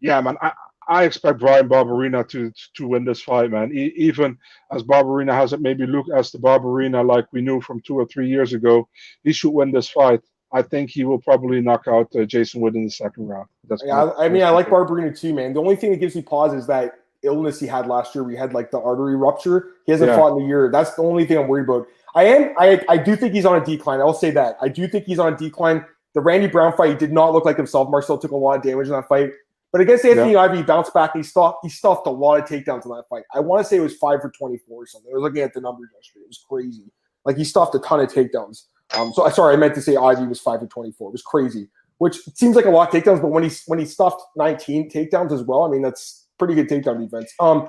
yeah, man, I, I expect Bryan Barberena to to win this fight, man. E- even as Barberena hasn't maybe looked as the Barberena like we knew from two or three years ago, he should win this fight. I think he will probably knock out uh, Jason Wood in the second round. That's yeah, I, I mean, I like Barberena too, man. The only thing that gives me pause is that illness he had last year. We had like the artery rupture. He hasn't yeah. fought in a year. That's the only thing I'm worried about. I am. I I do think he's on a decline. I'll say that. I do think he's on a decline. The Randy Brown fight, he did not look like himself. Marcel took a lot of damage in that fight. But against Anthony yeah. Ivy, he bounced back. he stuffed he stuffed a lot of takedowns in that fight. I want to say it was five for twenty four or something. I was looking at the numbers yesterday. It was crazy. Like he stuffed a ton of takedowns. Um, so I sorry, I meant to say Ivy was five for twenty four. It was crazy, which seems like a lot of takedowns, but when he when he stuffed nineteen takedowns as well, I mean that's pretty good takedown defense. Um,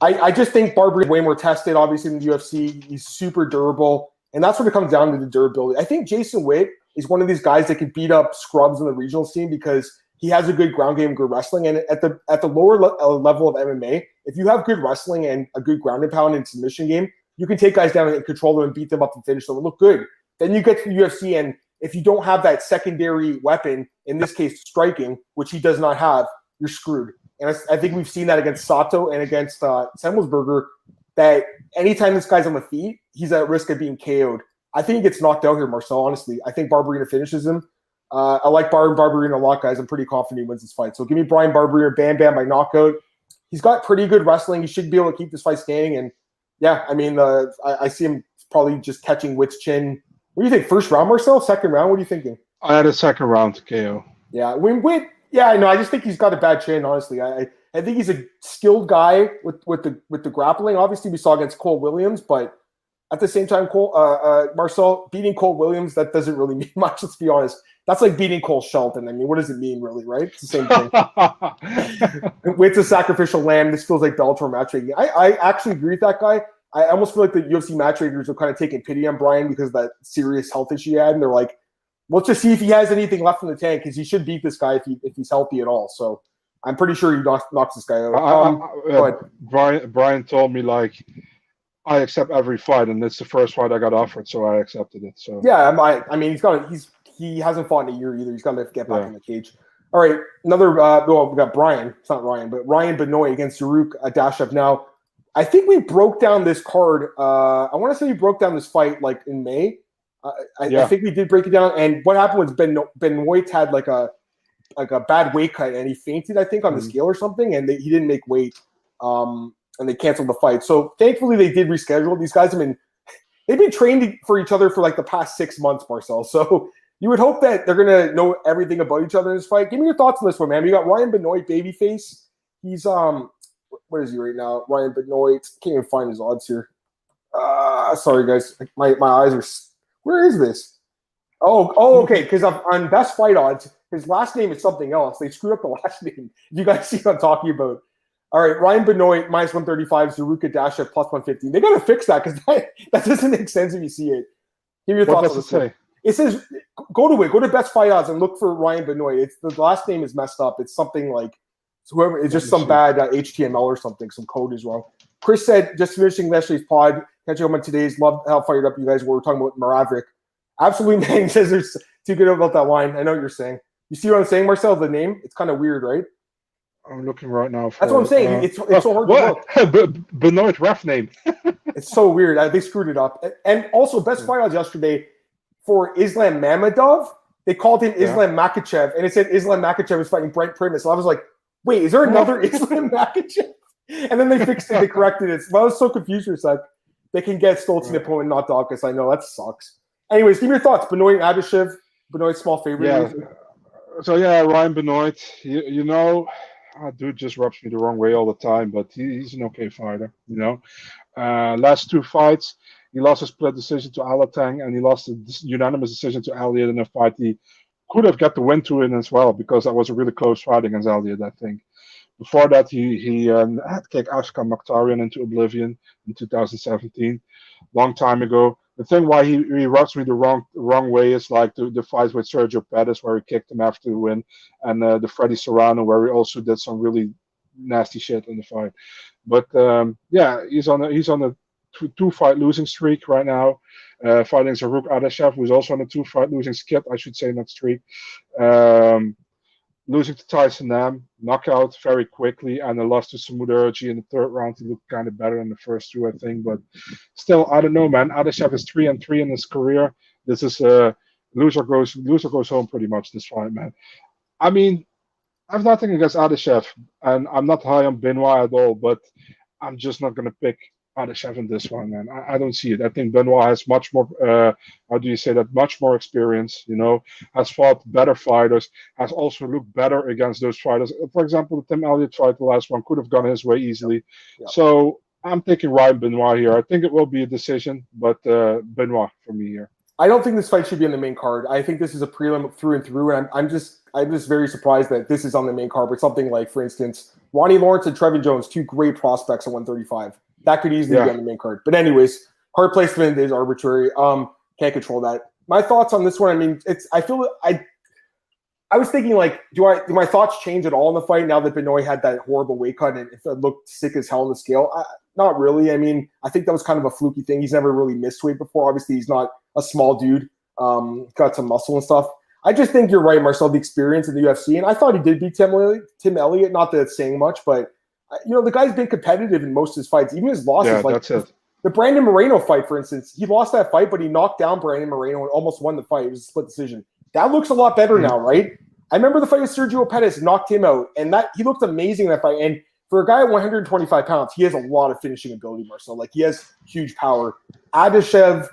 I, I just think Barber way more tested, obviously in the UFC. He's super durable, and that's what it comes down to the durability. I think Jason Witt is one of these guys that can beat up scrubs in the regional scene because he has a good ground game, good wrestling, and at the at the lower le- uh, level of MMA, if you have good wrestling and a good ground and pound and submission game, you can take guys down and control them and beat them up and finish them and look good. Then you get to the UFC and if you don't have that secondary weapon, in this case striking, which he does not have, you're screwed. And I, I think we've seen that against Sato and against uh, Semelsberger. That anytime this guy's on the feet, he's at risk of being KO'd. I think he gets knocked out here, Marcel. Honestly, I think Barberena finishes him. Uh, I like Bar- Barberena a lot, guys. I'm pretty confident he wins this fight. So give me Bryan Barberena, Bam Bam by knockout. He's got pretty good wrestling. He should be able to keep this fight standing. And yeah, I mean, uh, I, I see him probably just catching Witt's chin. What do you think? First round, Marcel? Second round? What are you thinking? I had a second round to KO. Yeah, when Witt. Yeah, I know. I just think he's got a bad chin. Honestly, I I think he's a skilled guy with with the with the grappling. Obviously, we saw against Cole Williams, but at the same time, Cole uh, uh, Marcel beating Cole Williams that doesn't really [LAUGHS] mean much. Let's be honest. That's like beating Cole Shelton. I mean, what does it mean, really? Right? It's the same thing. [LAUGHS] it's a sacrificial lamb. This feels like Bellator matchmaking. I I actually agree with that guy. I almost feel like the UFC matchmakers are kind of taking pity on Bryan because of that serious health issue he had, and they're like, let's just see if he has anything left in the tank because he should beat this guy if he if he's healthy at all. So I'm pretty sure he knocks, knocks this guy out. Um, uh, uh, Bryan Bryan told me like I accept every fight, and it's the first fight I got offered, so I accepted it. So yeah, I, I mean he's got he's he hasn't fought in a year either. He's got to get back yeah. in the cage. All right, another uh, well we got Brian. It's not Ryan, but Ryan Benoit against Zarrukh Adashev. Now I think we broke down this card. Uh, I want to say we broke down this fight like in May. Uh, I, yeah. I, think we did break it down. And what happened was Ben Benoit had like a like a bad weight cut and he fainted, I think, on the mm-hmm. scale or something, and they, he didn't make weight. Um, and they canceled the fight. So thankfully they did reschedule. These guys have been they've been trained for each other for like the past six months, Marcel. So [LAUGHS] you would hope that they're gonna know everything about each other in this fight. Give me your thoughts on this one, man. You got Ryan Benoit, babyface. He's um, what is he right now? Ryan Benoit. Can't even find his odds here. Uh sorry guys, my my eyes are. Where is this? Oh, oh, okay. Because on best fight odds, his last name is something else. They screwed up the [LAUGHS] last name. You guys see what I'm talking about? All right, Ryan Benoit minus 135, Zarrukh Adashev plus 150. They got to fix that because [LAUGHS] that, that doesn't make sense if you see it. Give your what thoughts does it? It says go to it, go to best fight odds and look for Ryan Benoit. It's the last name is messed up. It's something like whoever. It's just some bad uh, HTML or something. Some code is wrong. Chris said just finishing Leslie's pod. Catch you on today's. Love how fired up you guys were. We're talking about Maverick. Absolutely, [LAUGHS] man. says there's too good about that line. I know what you're saying. You see what I'm saying, Marcel? The name, it's kind of weird, right? I'm looking right now. For, That's what I'm saying. Uh, it's it's so hard what? to look. [LAUGHS] Benoit ref name. [LAUGHS] it's so weird. They screwed it up. And also, best fight yesterday for Islam Mamedov. They called him Islam yeah. Makhachev, and it said Islam Makhachev was fighting Brent Primus. So I was like, wait, is there another [LAUGHS] Islam Makhachev? And then they fixed it. They corrected it. So I was so confused for a sec. They can get Stoltz right. Nippo and not Daukaus. I know that sucks. Anyways, give me your thoughts. Benoit Adashev. Benoit small favorite. Yeah. So yeah, Ryan Benoit. You, you know, uh, dude just rubs me the wrong way all the time, but he, he's an okay fighter. You know, uh, last two fights, he lost a split decision to Alateng, and he lost a unanimous decision to Elliott in a fight he could have got the win to in as well because that was a really close fight against Elliott, I think. Before that, he he um, had kicked Ashkan Mokhtarian into oblivion in 2017, long time ago the thing why he, he rubs me the wrong wrong way is like the, the fight with Sergio Pettis where he kicked him after the win, and uh, the Freddy Serrano where he also did some really nasty shit in the fight. But um, yeah, he's on a, he's on a two, fight losing streak right now, uh, fighting Zarrukh Adashev, who's also on a two fight losing skip, I should say, not streak. Um, losing to Tyson Nam, knockout very quickly, and a loss to Sumudaerji in the third round. He looked kind of better in the first two, I think. But still, I don't know, man. Adashev is three and three in his career. This is a uh, loser goes loser goes home pretty much this fight, man. I mean, I have nothing against Adashev, and I'm not high on Benoit at all, but I'm just not gonna pick Adashev in this one, man. I, I, don't see it. I think Benoit has much more, uh, how do you say that, much more experience, you know, has fought better fighters, has also looked better against those fighters. For example, the Tim Elliott fight, the last one, could have gone his way easily. So I'm taking Ryan Benoit here. I think it will be a decision, but uh, Benoit for me here. I don't think this fight should be on the main card. I think this is a prelim through and through, and I'm, I'm just I'm just very surprised that this is on the main card. But something like, for instance, Ronnie Lawrence and Trevin Jones, two great prospects at 135. That could easily yeah. be on the main card. But anyways, card placement is arbitrary. Um, can't control that. My thoughts on this one. I mean, it's. I feel I. I was thinking like, do I do my thoughts change at all in the fight now that Benoit had that horrible weight cut and it looked sick as hell on the scale? I, not really. I mean, I think that was kind of a fluky thing. He's never really missed weight before. Obviously, he's not a small dude. Um, got some muscle and stuff. I just think you're right, Marcel. The experience in the UFC, and I thought he did beat Tim Elliott. Tim Elliott, not that it's saying much, but you know the guy's been competitive in most of his fights, even his losses. Yeah, like that's it. the Brandon Moreno fight, for instance, he lost that fight, but he knocked down Brandon Moreno and almost won the fight. It was a split decision. That looks a lot better Mhm. now, right? I remember the fight with Sergio Pettis knocked him out, and that he looked amazing in that fight. And for a guy at 125 pounds, he has a lot of finishing ability, Marcel. Like he has huge power. Adashev,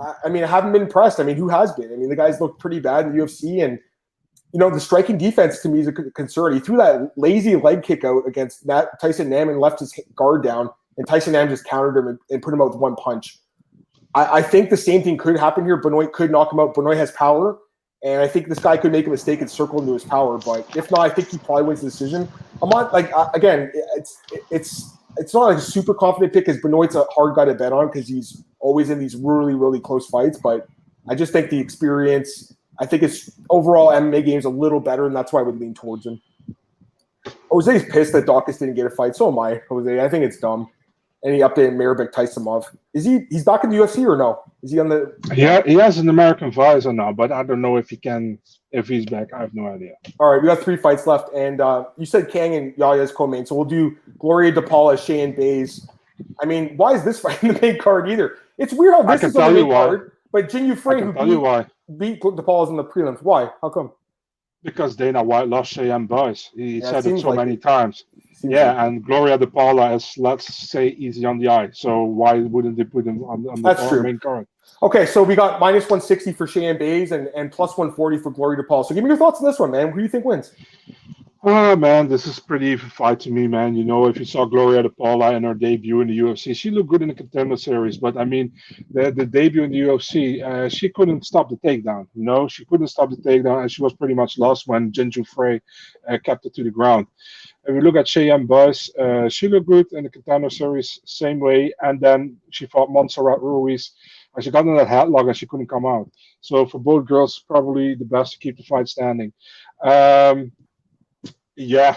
I I mean, I haven't been impressed. I mean, who has been? I mean, the guys look pretty bad in the UFC, and you know, the striking defense to me is a concern. He threw that lazy leg kick out against Nat, Tyson Nam and left his guard down, and Tyson Nam just countered him and, and put him out with one punch. I, I think the same thing could happen here. Benoit could knock him out. Benoit has power, and I think this guy could make a mistake and circle into his power. But if not, I think he probably wins the decision. I'm not like again, it's it's it's not like a super confident pick because Benoit's a hard guy to bet on because he's always in these really really close fights. But I just think the experience. I think it's overall MMA game's a little better, and that's why I would lean towards him. Jose's pissed that Daukaus didn't get a fight. So am I, Jose. I think it's dumb. Any update on Mairbek Taisumov? Is he he's back in the UFC or no? Is he on the Yeah, he has an American visor now, but I don't know if he can if he's back. I have no idea. All right, we got three fights left, and uh, you said Kang and Yahya's co-main, so we'll do Gloria DePaula, Shane Buys. I mean, why is this [LAUGHS] fight in the main card either? It's weird how this is on the main why. card, but Jin Frey, who you beat, beat DePaula's in the prelims. Why? How come? Because Dana White lost Cheyenne Boyce. He Yeah, said it seems so like many it. times. Seems Yeah, like- and Gloria De Paula is, let's say, easy on the eye. So why wouldn't they put him on, on the That's true. main card? Okay, so we got minus 160 for Shane Buys and, and plus 140 for Gloria DePaula. So give me your thoughts on this one, man. Who do you think wins? Oh man, this is pretty fight to me, man. You know, if you saw Gloria De Paula in her debut in the UFC, she looked good in the contender series, but I mean, the the debut in the UFC, uh, she couldn't stop the takedown. You know, she couldn't stop the takedown, and she was pretty much lost when Jinh Yu Frey uh, kept it to the ground. If we look at Cheyanne Buys, uh, she looked good in the contender series, same way, and then she fought Montserrat Ruiz, and she got in that headlock and she couldn't come out. So for both girls, probably the best to keep the fight standing. Um, yeah.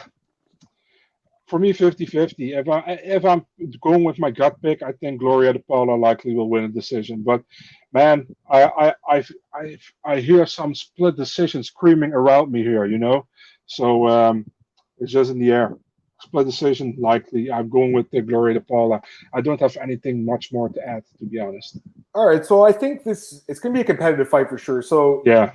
For me, 50-50. If I if I'm going with my gut pick, I think Gloria De Paula likely will win a decision. But man, I I I I, I hear some split decisions screaming around me here. You know, so um, it's just in the air. Split decision likely. I'm going with the Gloria De Paula. I don't have anything much more to add, to be honest. All right, so I think this it's going to be a competitive fight for sure. So Yeah.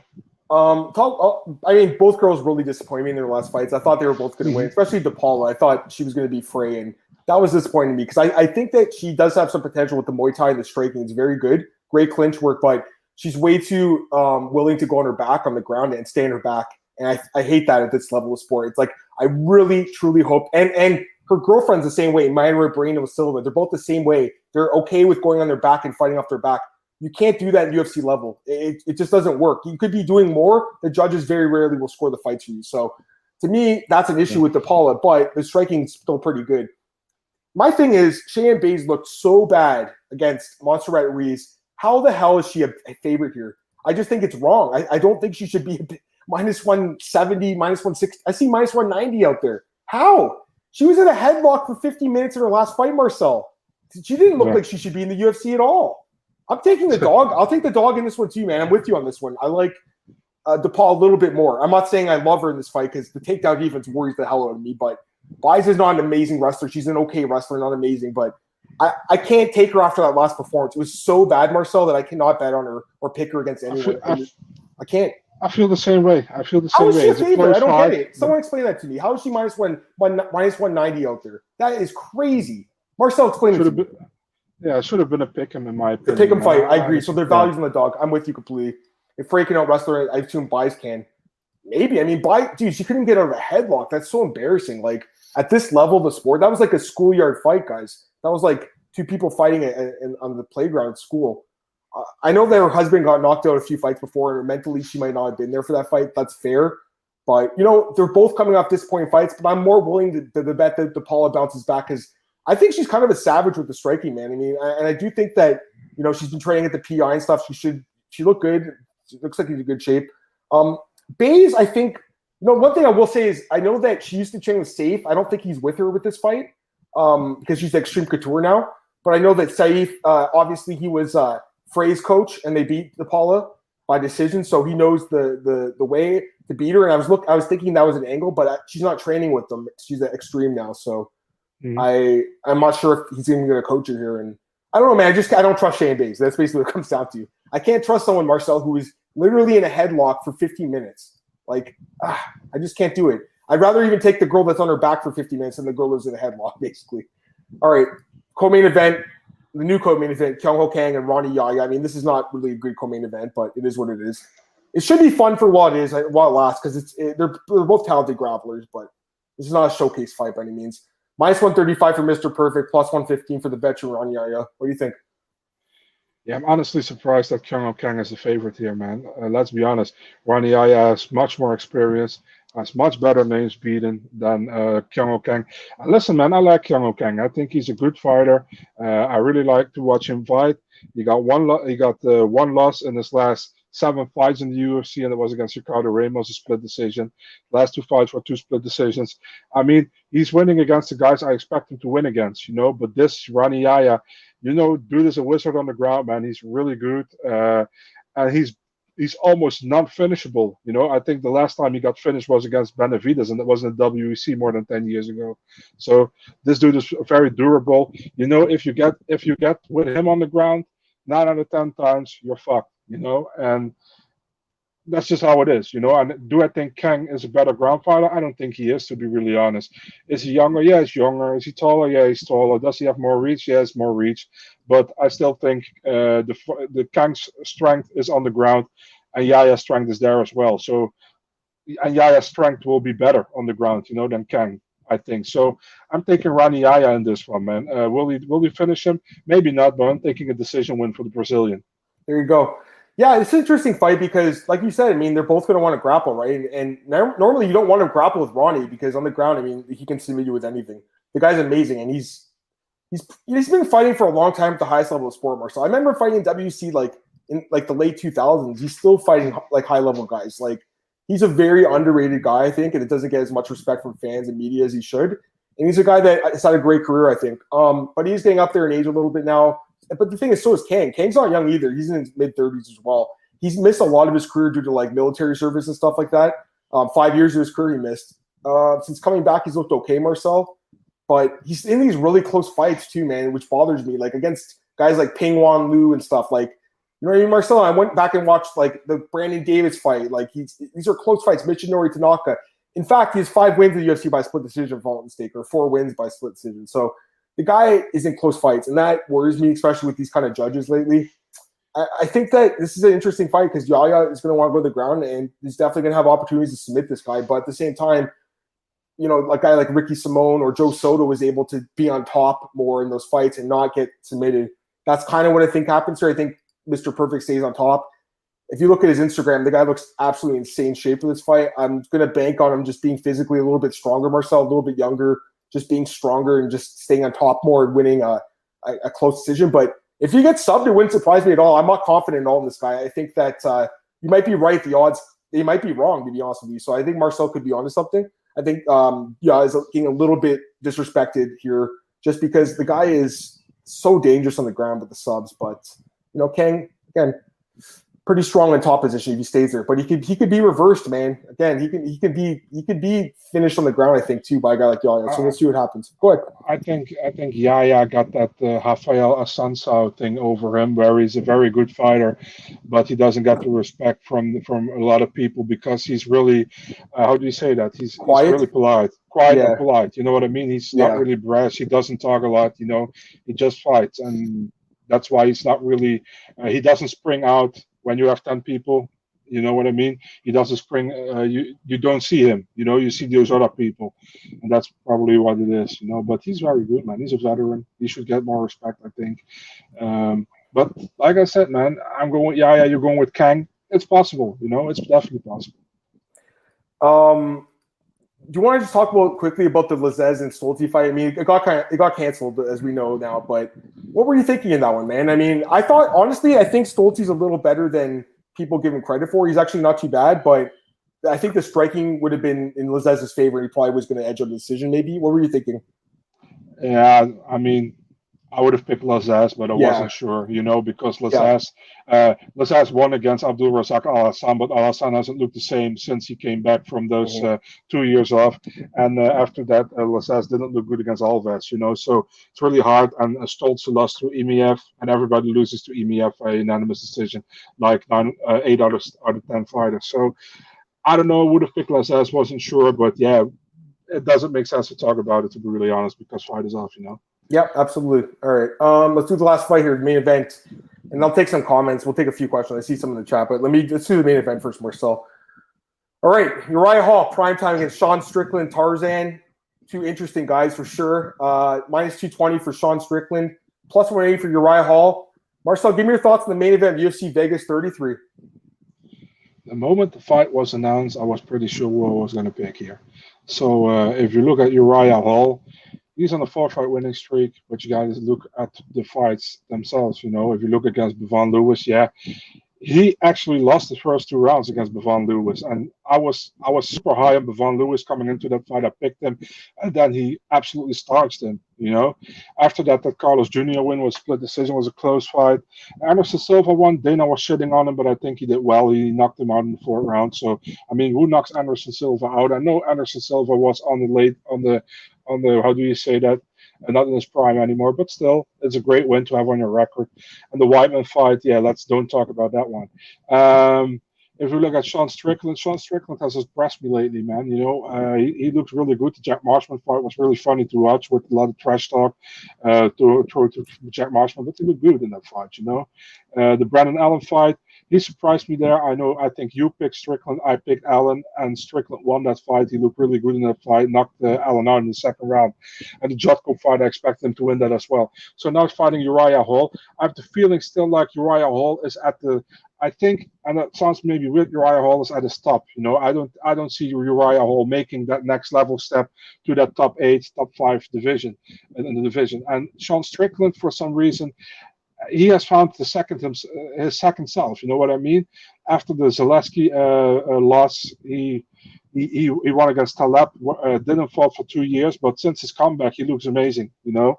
Um, talk. Uh, I mean, both girls really disappointed me in their last fights. I thought they were both going to win, especially DePaula. I thought she was going to be Frey, and that was disappointing to me because I, I think that she does have some potential with the Muay Thai and the striking. It's very good, great clinch work, but she's way too um, willing to go on her back on the ground and stay on her back. And I, I hate that at this level of sport. It's like I really truly hope, and and her girlfriend's the same way. Mayra and Silva, they're both the same way. They're okay with going on their back and fighting off their back. You can't do that at UFC level. It, it just doesn't work. You could be doing more. The judges very rarely will score the fights for you. So to me, that's an issue with DePaula, but the striking's still pretty good. My thing is, Cheyanne Buys looked so bad against Montserrat Ruiz. How the hell is she a, a favorite here? I just think it's wrong. I, I don't think she should be a bit- minus 170, minus 160. I see minus 190 out there. How? She was in a headlock for 50 minutes in her last fight, Marcel. She didn't look Yeah. like she should be in the UFC at all. I'm taking the dog. I'll take the dog in this one too, man. I'm with you on this one. I like uh, DePaul a little bit more. I'm not saying I love her in this fight because the takedown defense worries the hell out of me. But Buys is not an amazing wrestler. She's an okay wrestler, not amazing. But I, I can't take her after that last performance. It was so bad, Marcel, that I cannot bet on her or pick her against I anyone. feel, I, I can't. I feel the same way. I feel the same is way. she a favorite? I don't fight. get it. Someone explain that to me. How is she minus one, one minus one ninety out there? That is crazy. Marcel, explain it to me. Yeah, it should have been a pick him in my The opinion. pick 'em fight. I Uh, agree. So their yeah. values on the dog. I'm with you completely. If Frey can out wrestler, I assume Buys can. Maybe. I mean, Buy, dude, she couldn't get out of a headlock. That's so embarrassing. Like at this level of the sport, that was like a schoolyard fight, guys. That was like two people fighting it in, in- on the playground at school. Uh, I know that her husband got knocked out a few fights before, and mentally she might not have been there for that fight. That's fair. But you know, they're both coming off disappointing fights. But I'm more willing to, to, to bet that DePaula bounces back because I think she's kind of a savage with the striking, man. I mean, and I do think that you know she's been training at the PI and stuff. She should she looked good. She looks like she's in good shape. Um, Buys, I think. You know, one thing I will say is I know that she used to train with Saif. I don't think he's with her with this fight um, because she's Extreme Couture now. But I know that Saif, uh, obviously, he was uh, Frey's coach, and they beat DePaula. by decision, so he knows the the the way to beat her. And I was look, I was thinking that was an angle, but she's not training with them. She's at extreme now, so mm-hmm. I I'm not sure if he's even going to coach her here. And I don't know, man. I just I don't trust Shane Bates. That's basically what comes down to. I can't trust someone, Marcel, who is literally in a headlock for 15 minutes. Like ah, I just can't do it. I'd rather even take the girl that's on her back for 50 minutes than the girl who's in a headlock, [LAUGHS] basically. All right, co-main event the new co-main event, Kyung Ho Kang and Rani Yahya. I mean, this is not really a great co-main event, but it is what it is. It should be fun for what it is, while it lasts, because it's it, they're they're both talented grapplers, but this is not a showcase fight by any means. Minus 135 for Mr. Perfect, plus 115 for the veteran Rani Yahya. What do you think? Yeah, I'm honestly surprised that Kyung Kang is the favorite here, man. Uh, let's be honest. Rani Yahya has much more experience has much better names beaten than uh, Kyung Kang. Uh, listen, man, I like Kyung Kang. I think he's a good fighter. Uh, I really like to watch him fight. He got one. Lo- he got uh, one loss in his last seven fights in the UFC, and it was against Ricardo Ramos, a split decision. Last two fights were two split decisions. I mean, he's winning against the guys I expect him to win against, you know. But this Rani Yahya, you know, dude is a wizard on the ground, man. He's really good, uh, and he's he's almost non-finishable. You know, I think the last time he got finished was against Benavidez, and it was in the WEC more than ten years ago. So this dude is very durable. You know, if you get if you get with him on the ground, nine out of ten times you're fucked. You know, and that's just how it is, you know. And do I think Kang is a better ground fighter? I don't think he is, to be really honest. Is he younger? Yeah, he's younger. Is he taller? Yeah, he's taller. Does he have more reach? Yes, more reach. But I still think uh, the the Kang's strength is on the ground, and Yahya's strength is there as well. So, and Yahya's strength will be better on the ground, you know, than Kang. I think so. I'm taking Rani Yahya in this one, man. Uh, will he will he finish him? Maybe not, but I'm taking a decision win for the Brazilian. There you go. Yeah, it's an interesting fight because, like you said, I mean, they're both going to want to grapple, right? And, normally you don't want to grapple with Rani because on the ground, I mean, he can submit you with anything. The guy's amazing, and he's he's he's been fighting for a long time at the highest level of sport, Marcel. So I remember fighting in WC like in like the late 2000s. He's still fighting like high level guys. Like he's a very underrated guy, I think, and it doesn't get as much respect from fans and media as he should. And he's a guy that has had a great career, I think. Um, but he's getting up there in age a little bit now. But the thing is, so is Kang. Kang's not young either. He's in his mid 30s as well. He's missed a lot of his career due to like military service and stuff like that. Um, five years of his career he missed. Uh, since coming back, he's looked okay, Marcel. But he's in these really close fights too, man, which bothers me. Like against guys like Pingyuan Liu and stuff. Like, you know what I mean, Marcel? I went back and watched like the Brandon Davis fight. Like he's these are close fights. Michinori Tanaka. In fact, he has five wins in the UFC by split decision, for mistake, or four wins by split decision. So the guy is in close fights, and that worries me, especially with these kind of judges lately. I, I think that this is an interesting fight because Yahya is going to want to go to the ground, and he's definitely going to have opportunities to submit this guy. But at the same time, you know, a guy like Ricky Simón or Joe Soto was able to be on top more in those fights and not get submitted. That's kind of what I think happens here. I think Mr. Perfect stays on top. If you look at his Instagram, the guy looks absolutely insane shape for this fight. I'm going to bank on him just being physically a little bit stronger, Marcel, a little bit younger, just being stronger and just staying on top more and winning a, a, a close decision. But if he gets subbed, it wouldn't surprise me at all. I'm not confident at all in this guy. I think that uh, you might be right. The odds, they might be wrong, to be honest with you. So I think Marcel could be onto something. I think, um, yeah, is getting a little bit disrespected here just because the guy is so dangerous on the ground with the subs. But, you know, Kang, again, pretty strong in top position if he stays there. But he could he could be reversed, man. Again, he can he could be he could be finished on the ground, I think, too, by a guy like Yahya. So uh, let's see what happens. Go ahead. I think I think Yahya got that uh, Rafael Assunção thing over him, where he's a very good fighter, but he doesn't get the respect from from a lot of people because he's really uh, how do you say that? He's, he's really polite. Quiet yeah. and polite, you know what I mean? He's not yeah. really brash. He doesn't talk a lot, you know. He just fights, and that's why he's not really. Uh, he doesn't spring out when you have 10 people you know what i mean? He doesn't spring uh, you you don't see him you know you see those other people. And that's probably what it is you know but he's very good man. He's a veteran. He should get more respect i think. Um, but like i said man i'm going yeah yeah you're going with kang. It's possible you know it's definitely possible. Um do you want to just talk about quickly about the Lazzez and Stoltze fight? I mean, it got kind of, it got canceled as we know now, but what were you thinking in that one, man? I mean, I thought honestly, I think Stoltze's a little better than people give him credit for. He's actually not too bad, but I think the striking would have been in Lazzez's favor. He probably was going to edge on the decision. Maybe. What were you thinking? Yeah, I mean, I would have picked Lazzez, but I Yeah. wasn't sure, you know, because Lazzez, uh, Lazzez won against Abdul Razak Alhassan, but Alhassan hasn't looked the same since he came back from those Mhm. uh, two years off. And uh, after that, uh, Lazzez didn't look good against Alves, you know, so it's really hard. And uh, Stoltz lost to EMF, and everybody loses to EMF by unanimous decision, like nine, uh, eight out of, out of 10 fighters. So I don't know, I would have picked Lazzez, wasn't sure, but yeah, it doesn't make sense to talk about it, to be really honest, because fight is off, you know. Yep, absolutely. All right. Um, let's do the last fight here, the main event, and I'll take some comments. We'll take a few questions. I see some in the chat, but let me let's do the main event first, Marcel. All right, Uriah Hall, prime time against Sean Strickland, Tarzan. Two interesting guys for sure. Uh, minus two twenty for Sean Strickland, plus one eighty for Uriah Hall. Marcel, give me your thoughts on the main event, of UFC Vegas thirty three. the moment the fight was announced, I was pretty sure who I was going to pick here. So uh, if you look at Uriah Hall, he's on a four fight winning streak, but you guys look at the fights themselves. You know, if you look against Bevon Lewis, yeah, he actually lost the first two rounds against Bevon Lewis, and I was I was super high on Bevon Lewis coming into that fight. I picked him, and then he absolutely starched him. You know, after that, that Carlos Jr. win was split decision, was a close fight. Anderson Silva won. Dana was shitting on him, but I think he did well. He knocked him out in the fourth round. So I mean, who knocks Anderson Silva out? I know Anderson Silva was on the late on the on the how do you say that? Uh, not in his prime anymore, but still, it's a great win to have on your record. And the Weidman fight, yeah, let's don't talk about that one. Um, if we look at Sean Strickland, Sean Strickland has impressed me lately, man. You know, uh, he, he looks really good. The Jack Marshman fight was really funny to watch with a lot of trash talk uh, to, to, to Jack Marshman, but he looked good in that fight, you know. Uh, the Brandon Allen fight, he surprised me there. I know, I think you picked Strickland, I picked Allen, and Strickland won that fight. He looked really good in that fight, knocked uh, Allen out in the second round. And the Jotko fight, I expect him to win that as well. So now fighting Uriah Hall. I have the feeling still like Uriah Hall is at the I think, and it sounds maybe weird, Uriah Hall is at a stop. You know, I don't, I don't see Uriah Hall making that next level step to that top eight, top five division in the division. And Sean Strickland, for some reason, he has found the second his second self. You know what I mean? After the Zaleski uh, uh, loss, he. He, he, he won against Taleb, uh, didn't fall for two years, but since his comeback, he looks amazing, you know.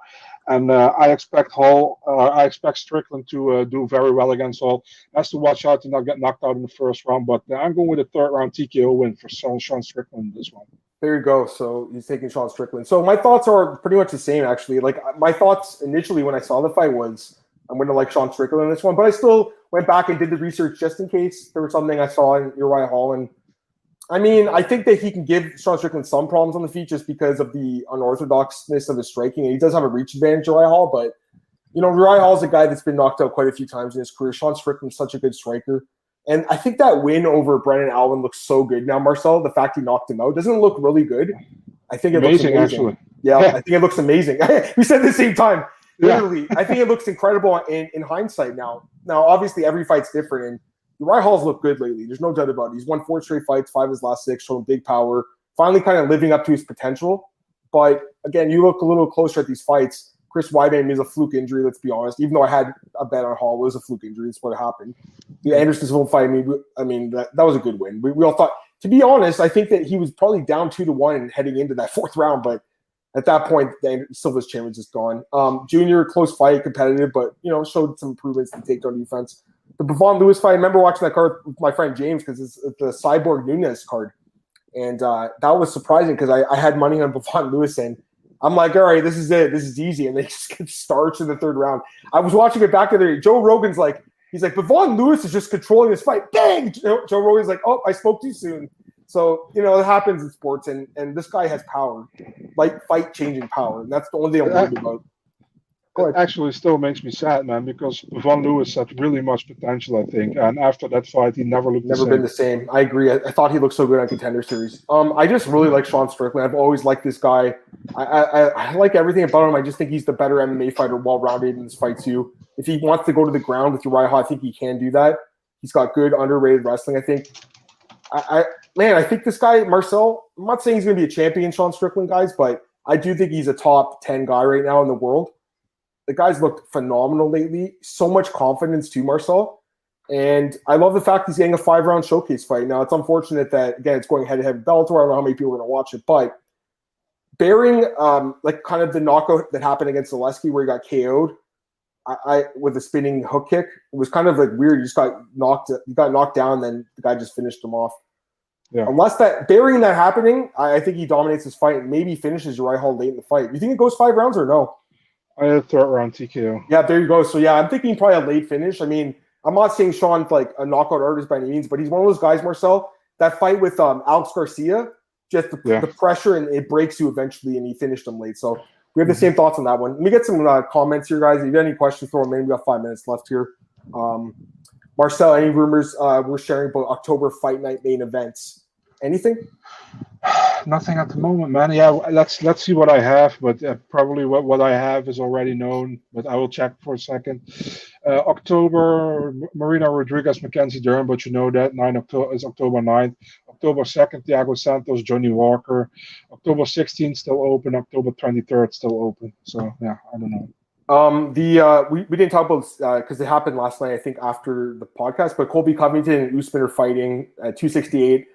And uh, I expect Hall, uh, I expect Strickland to uh, do very well against Hall. Has to watch out to not get knocked out in the first round, but I'm going with a third round TKO win for Sean, Sean Strickland this one. There you go. So he's taking Sean Strickland. So my thoughts are pretty much the same, actually. Like my thoughts initially when I saw the fight was I'm going to like Sean Strickland in this one, but I still went back and did the research just in case there was something I saw in Uriah Hall. And I mean, I think that he can give Sean Strickland some problems on the feet just because of the unorthodoxness of his striking. And he does have a reach advantage, Uriah Hall, but you know, Uriah Hall is a guy that's been knocked out quite a few times in his career. Sean Strickland's such a good striker. And I think that win over Brendan Allen looks so good. Now, Marcel, the fact he knocked him out doesn't look really good. I think it amazing, looks amazing. actually. Yeah, [LAUGHS] I think it looks amazing. [LAUGHS] we said at the same time. [LAUGHS] Yeah. Literally, I think it looks incredible in, in hindsight now. Now, obviously, every fight's different, and Uriah Hall's looked good lately. There's no doubt about it. He's won four straight fights, five of his last six, showing big power, finally kind of living up to his potential. But again, you look a little closer at these fights. Chris Weidman is a fluke injury, let's be honest. Even though I had a bet on Hall, it was a fluke injury. That's what happened. The Anderson Silva fight, I mean, I mean that, that was a good win. We, we all thought, to be honest, I think that he was probably down two to one heading into that [LAUGHS] fourth round, but at that point, Silva's chin was just gone. Um, junior, close fight, competitive, but you know, showed some improvements in takedown defense. The Bevon Lewis fight, I remember watching that card with my friend James because it's the Cyborg Nunes card. And uh, that was surprising because I, I, had money on [LAUGHS] Bevon Lewis and I'm like, all right, this is it. This is easy. And they [LAUGHS] just get starched in the third round. I was watching it back the other day. Joe Rogan's like, he's like, Bevon Lewis is just controlling this fight. Bang! Joe Rogan's like, oh, I spoke too soon. So, you know, it happens in sports, and and this guy has power, like fight changing power. And that's the only thing I'm worried about. It actually still makes me sad, man, because Von Lewis had really much potential, I think. And after that fight, he never looked Never the been the same. I agree. I, I, thought he looked so good on Contender Series. Um, I just really like Sean Strickland. I've always liked this guy. I, I, I like everything about him. I just think he's the better MMA fighter, well rounded in this fight too. If he wants to go to the ground with Uriah I think he can do that. He's got good underrated wrestling. I think. I, I man, I think this guy Marcel. I'm not saying he's going to be a champion, Sean Strickland, guys, but I do think he's a top ten guy right now in the world. The guy's looked phenomenal lately. So much confidence to Marcel. And I love the fact he's getting a five round showcase fight. Now, it's unfortunate that, again, it's going head to head with Bellator. I don't know how many people are going to watch it, but bearing um, like kind of the knockout that happened against Zaleski where he got KO'd. I, I with a spinning hook kick. It was kind of like weird. You just got knocked. You got knocked down, then the guy just finished him off. Yeah. Unless that bearing that happening, I, I, think he dominates his fight and maybe finishes Uriah Hall late in the fight. You think it goes five rounds or no? I had a third round TKO. Yeah, there you go. So yeah, I'm thinking probably a late finish. I mean, I'm not saying Sean's like a knockout artist by any means, but he's one of those guys, Marcel. That fight with um, Alex Garcia, just the, yeah. the, pressure and it breaks you eventually, and he finished him late. So we have the mm-hmm. same thoughts on that one. Let me get some uh, comments here, guys. If you have any questions, throw them in. We got five minutes left here. Um, Marcel, any rumors uh, we're sharing about October fight night main events? Anything? [SIGHS] Nothing at the moment, man. Yeah, let's let's see what I have, but uh, probably what, what I have is already known. But I will check for a second. Uh, October, Marina Rodriguez, Mackenzie Dern, but you know that nine October is October 9th. October 2nd, Thiago Santos, Johnny Walker. October 16th still open. October 23rd still open. So yeah, I don't know. Um, the uh, we, we didn't talk about because uh, it happened last night, I think after the podcast. But Colby Covington and Usman are fighting at 268.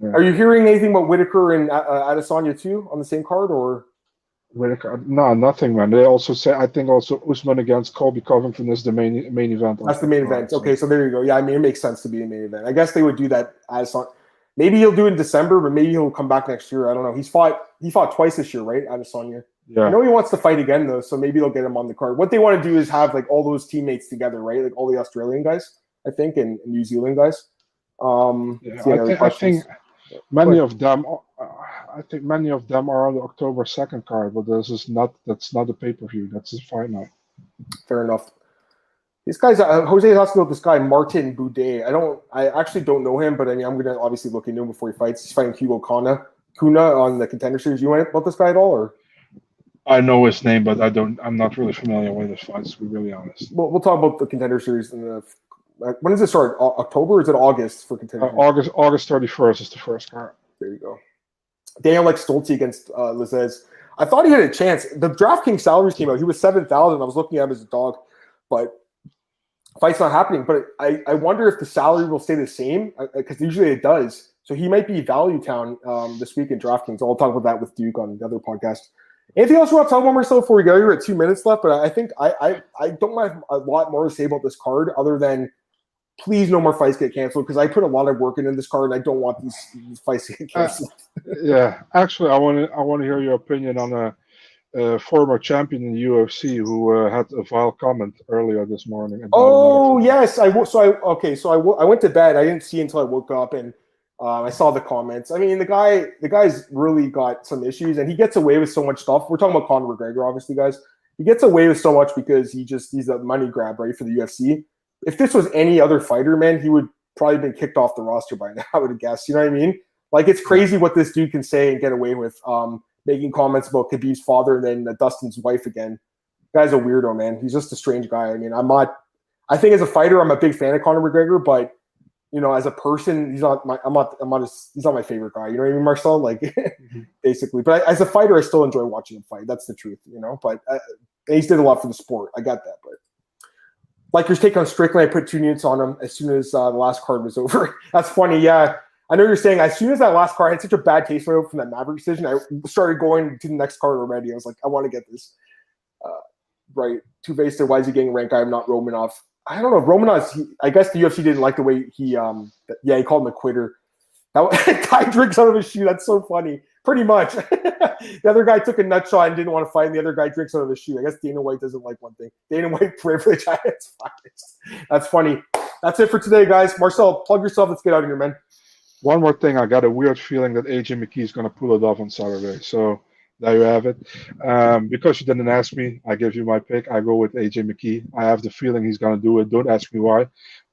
Yeah. Are you hearing anything about Whittaker and uh, uh, Adesanya too on the same card, or Whittaker? No, nothing, man. They also say I think also Usman against Colby Covington is the main main event. That's the main event. Okay, so there you go. Yeah, I mean it makes sense to be a main event. I guess they would do that Adesanya. Maybe he'll do it in December, but maybe he'll come back next year. I don't know. He's fought he fought twice this year, right? Adesanya. Yeah. I know he wants to fight again though, so maybe they'll get him on the card. What they want to do is have like all those teammates together, right? Like all the Australian guys, I think, and, New Zealand guys. Um, yeah, I, th- I think Many of them, uh, I think many of them are on the October second card, but this is not. That's not a pay per view. That's a final. Fair enough. These guys, uh, Jose is asking about this guy Martin Buday. I don't, I actually don't know him, but I mean, I'm gonna obviously look into him before he fights. He's fighting Hugo Kana, Kuna on the contender series. You went about this guy at all, or? I know his name, but I don't. I'm not really familiar with his fights. To be really honest. Well, we'll talk about the contender series in the when does it start? October or is it August for Contender? Uh, August August 31st is the first card. There you go. Daniel like Stoltze against uh, Lazzez. I thought he had a chance. The DraftKings salaries came out. He was 7,000. I was looking at him as a dog, but fight's not happening. But I, I wonder if the salary will stay the same because uh, usually it does. So he might be value town um, this week in DraftKings. I'll talk about that with Duke on the other podcast. Anything else you want to talk about, Marcel, before we go? You're at two minutes left, but I think I, I, I don't have a lot more to say about this card other than please no more fights get canceled because I put a lot of work into this card and I don't want these, these fights to get uh, canceled. Uh, yeah, actually, I want to I want to hear your opinion on a, a former champion in the UFC who uh, had a vile comment earlier this morning. Oh yes, I so I okay, so I, I went to bed. I didn't see until I woke up and. Uh, I saw the comments. I mean, the guy, the guy's really got some issues, and he gets away with so much stuff. We're talking about Conor McGregor, obviously, guys. He gets away with so much because he just he's a money grab, right, for the UFC if this was any other fighter, man, he would probably been kicked off the roster by now. [LAUGHS] I would guess. You know what I mean? Like it's crazy what this dude can say and get away with. Um, making comments about Khabib's father and then uh, Dustin's wife again. guy's a weirdo, man. He's just a strange guy. I mean, I'm not. I think as a fighter, I'm a big fan of Conor McGregor, but you know, as a person, he's not my. I'm not. I'm not. he's not my favorite guy. You know what I mean, Marcel? Like, [LAUGHS] mm-hmm. basically. But I, as a fighter, I still enjoy watching him fight. That's the truth, you know. But uh, he's did a lot for the sport. I got that, but like Lakers take on Strickland. I put two units on him as soon as uh, the last card was over. [LAUGHS] That's funny. Yeah. I know you're saying as soon as that last card I had such a bad taste from that Maverick decision, I started going to the next card already. I was like, I want to get this. Uh, right. Tuivasa, why is he getting ranked? I'm not Romanov. I don't know. Romanov, I guess the UFC didn't like the way he, um, yeah, he called him a quitter. That guy [LAUGHS] drinks out of his shoe. That's so funny. Pretty much. [LAUGHS] the other guy took a nut shot and didn't want to fight, and the other guy drinks out of his shoe. I guess Dana White doesn't like one thing. Dana White [LAUGHS] privilege That's funny. That's it for today, guys. Marcel, plug yourself. Let's get out of here, man. One more thing. I got a weird feeling that AJ McKee is going to pull it off on Saturday. So there you have it. Um, because you didn't ask me, I give you my pick. I go with AJ McKee. I have the feeling he's going to do it. Don't ask me why,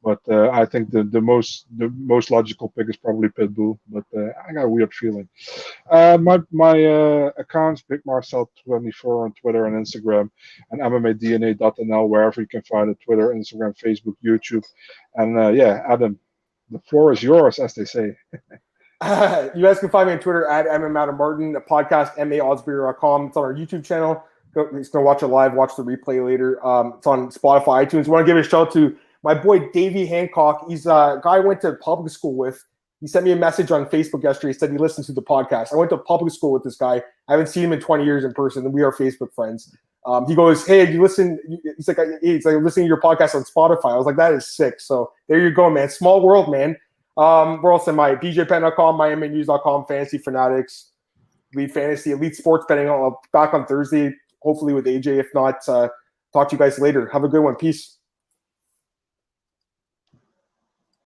but uh, I think the, the most the most logical pick is probably Pitbull. But uh, I got a weird feeling. Uh, my my uh, accounts Big Marcel twenty four on Twitter and Instagram, and MMADNA.nl wherever you can find it: Twitter, Instagram, Facebook, YouTube, and uh, yeah, Adam, the floor is yours, as they say. Uh, [LAUGHS] you guys can find me on Twitter at MM Martin, the podcast, mmaoddsbreaker.com. It's on our YouTube channel. Go, just go watch it live, watch the replay later. Um, it's on Spotify, iTunes. I want to give a shout out to my boy Davey Hancock. He's a guy I went to public school with. He sent me a message on Facebook yesterday. He said he listened to the podcast. I went to public school with this guy. I haven't seen him in 20 years in person, and we are Facebook friends. Um, he goes, "Hey, you listen?" He's like, "He's like listening to your podcast on Spotify." I was like, "That is sick." So there you go, man. Small world, man. Um, where else am I? BJPenn.com, MiamiNews.com, Fantasy Fanatics, Lead Fantasy, Elite Sports Betting. I'll back on Thursday, hopefully with AJ. If not, uh, talk to you guys later. Have a good one. Peace.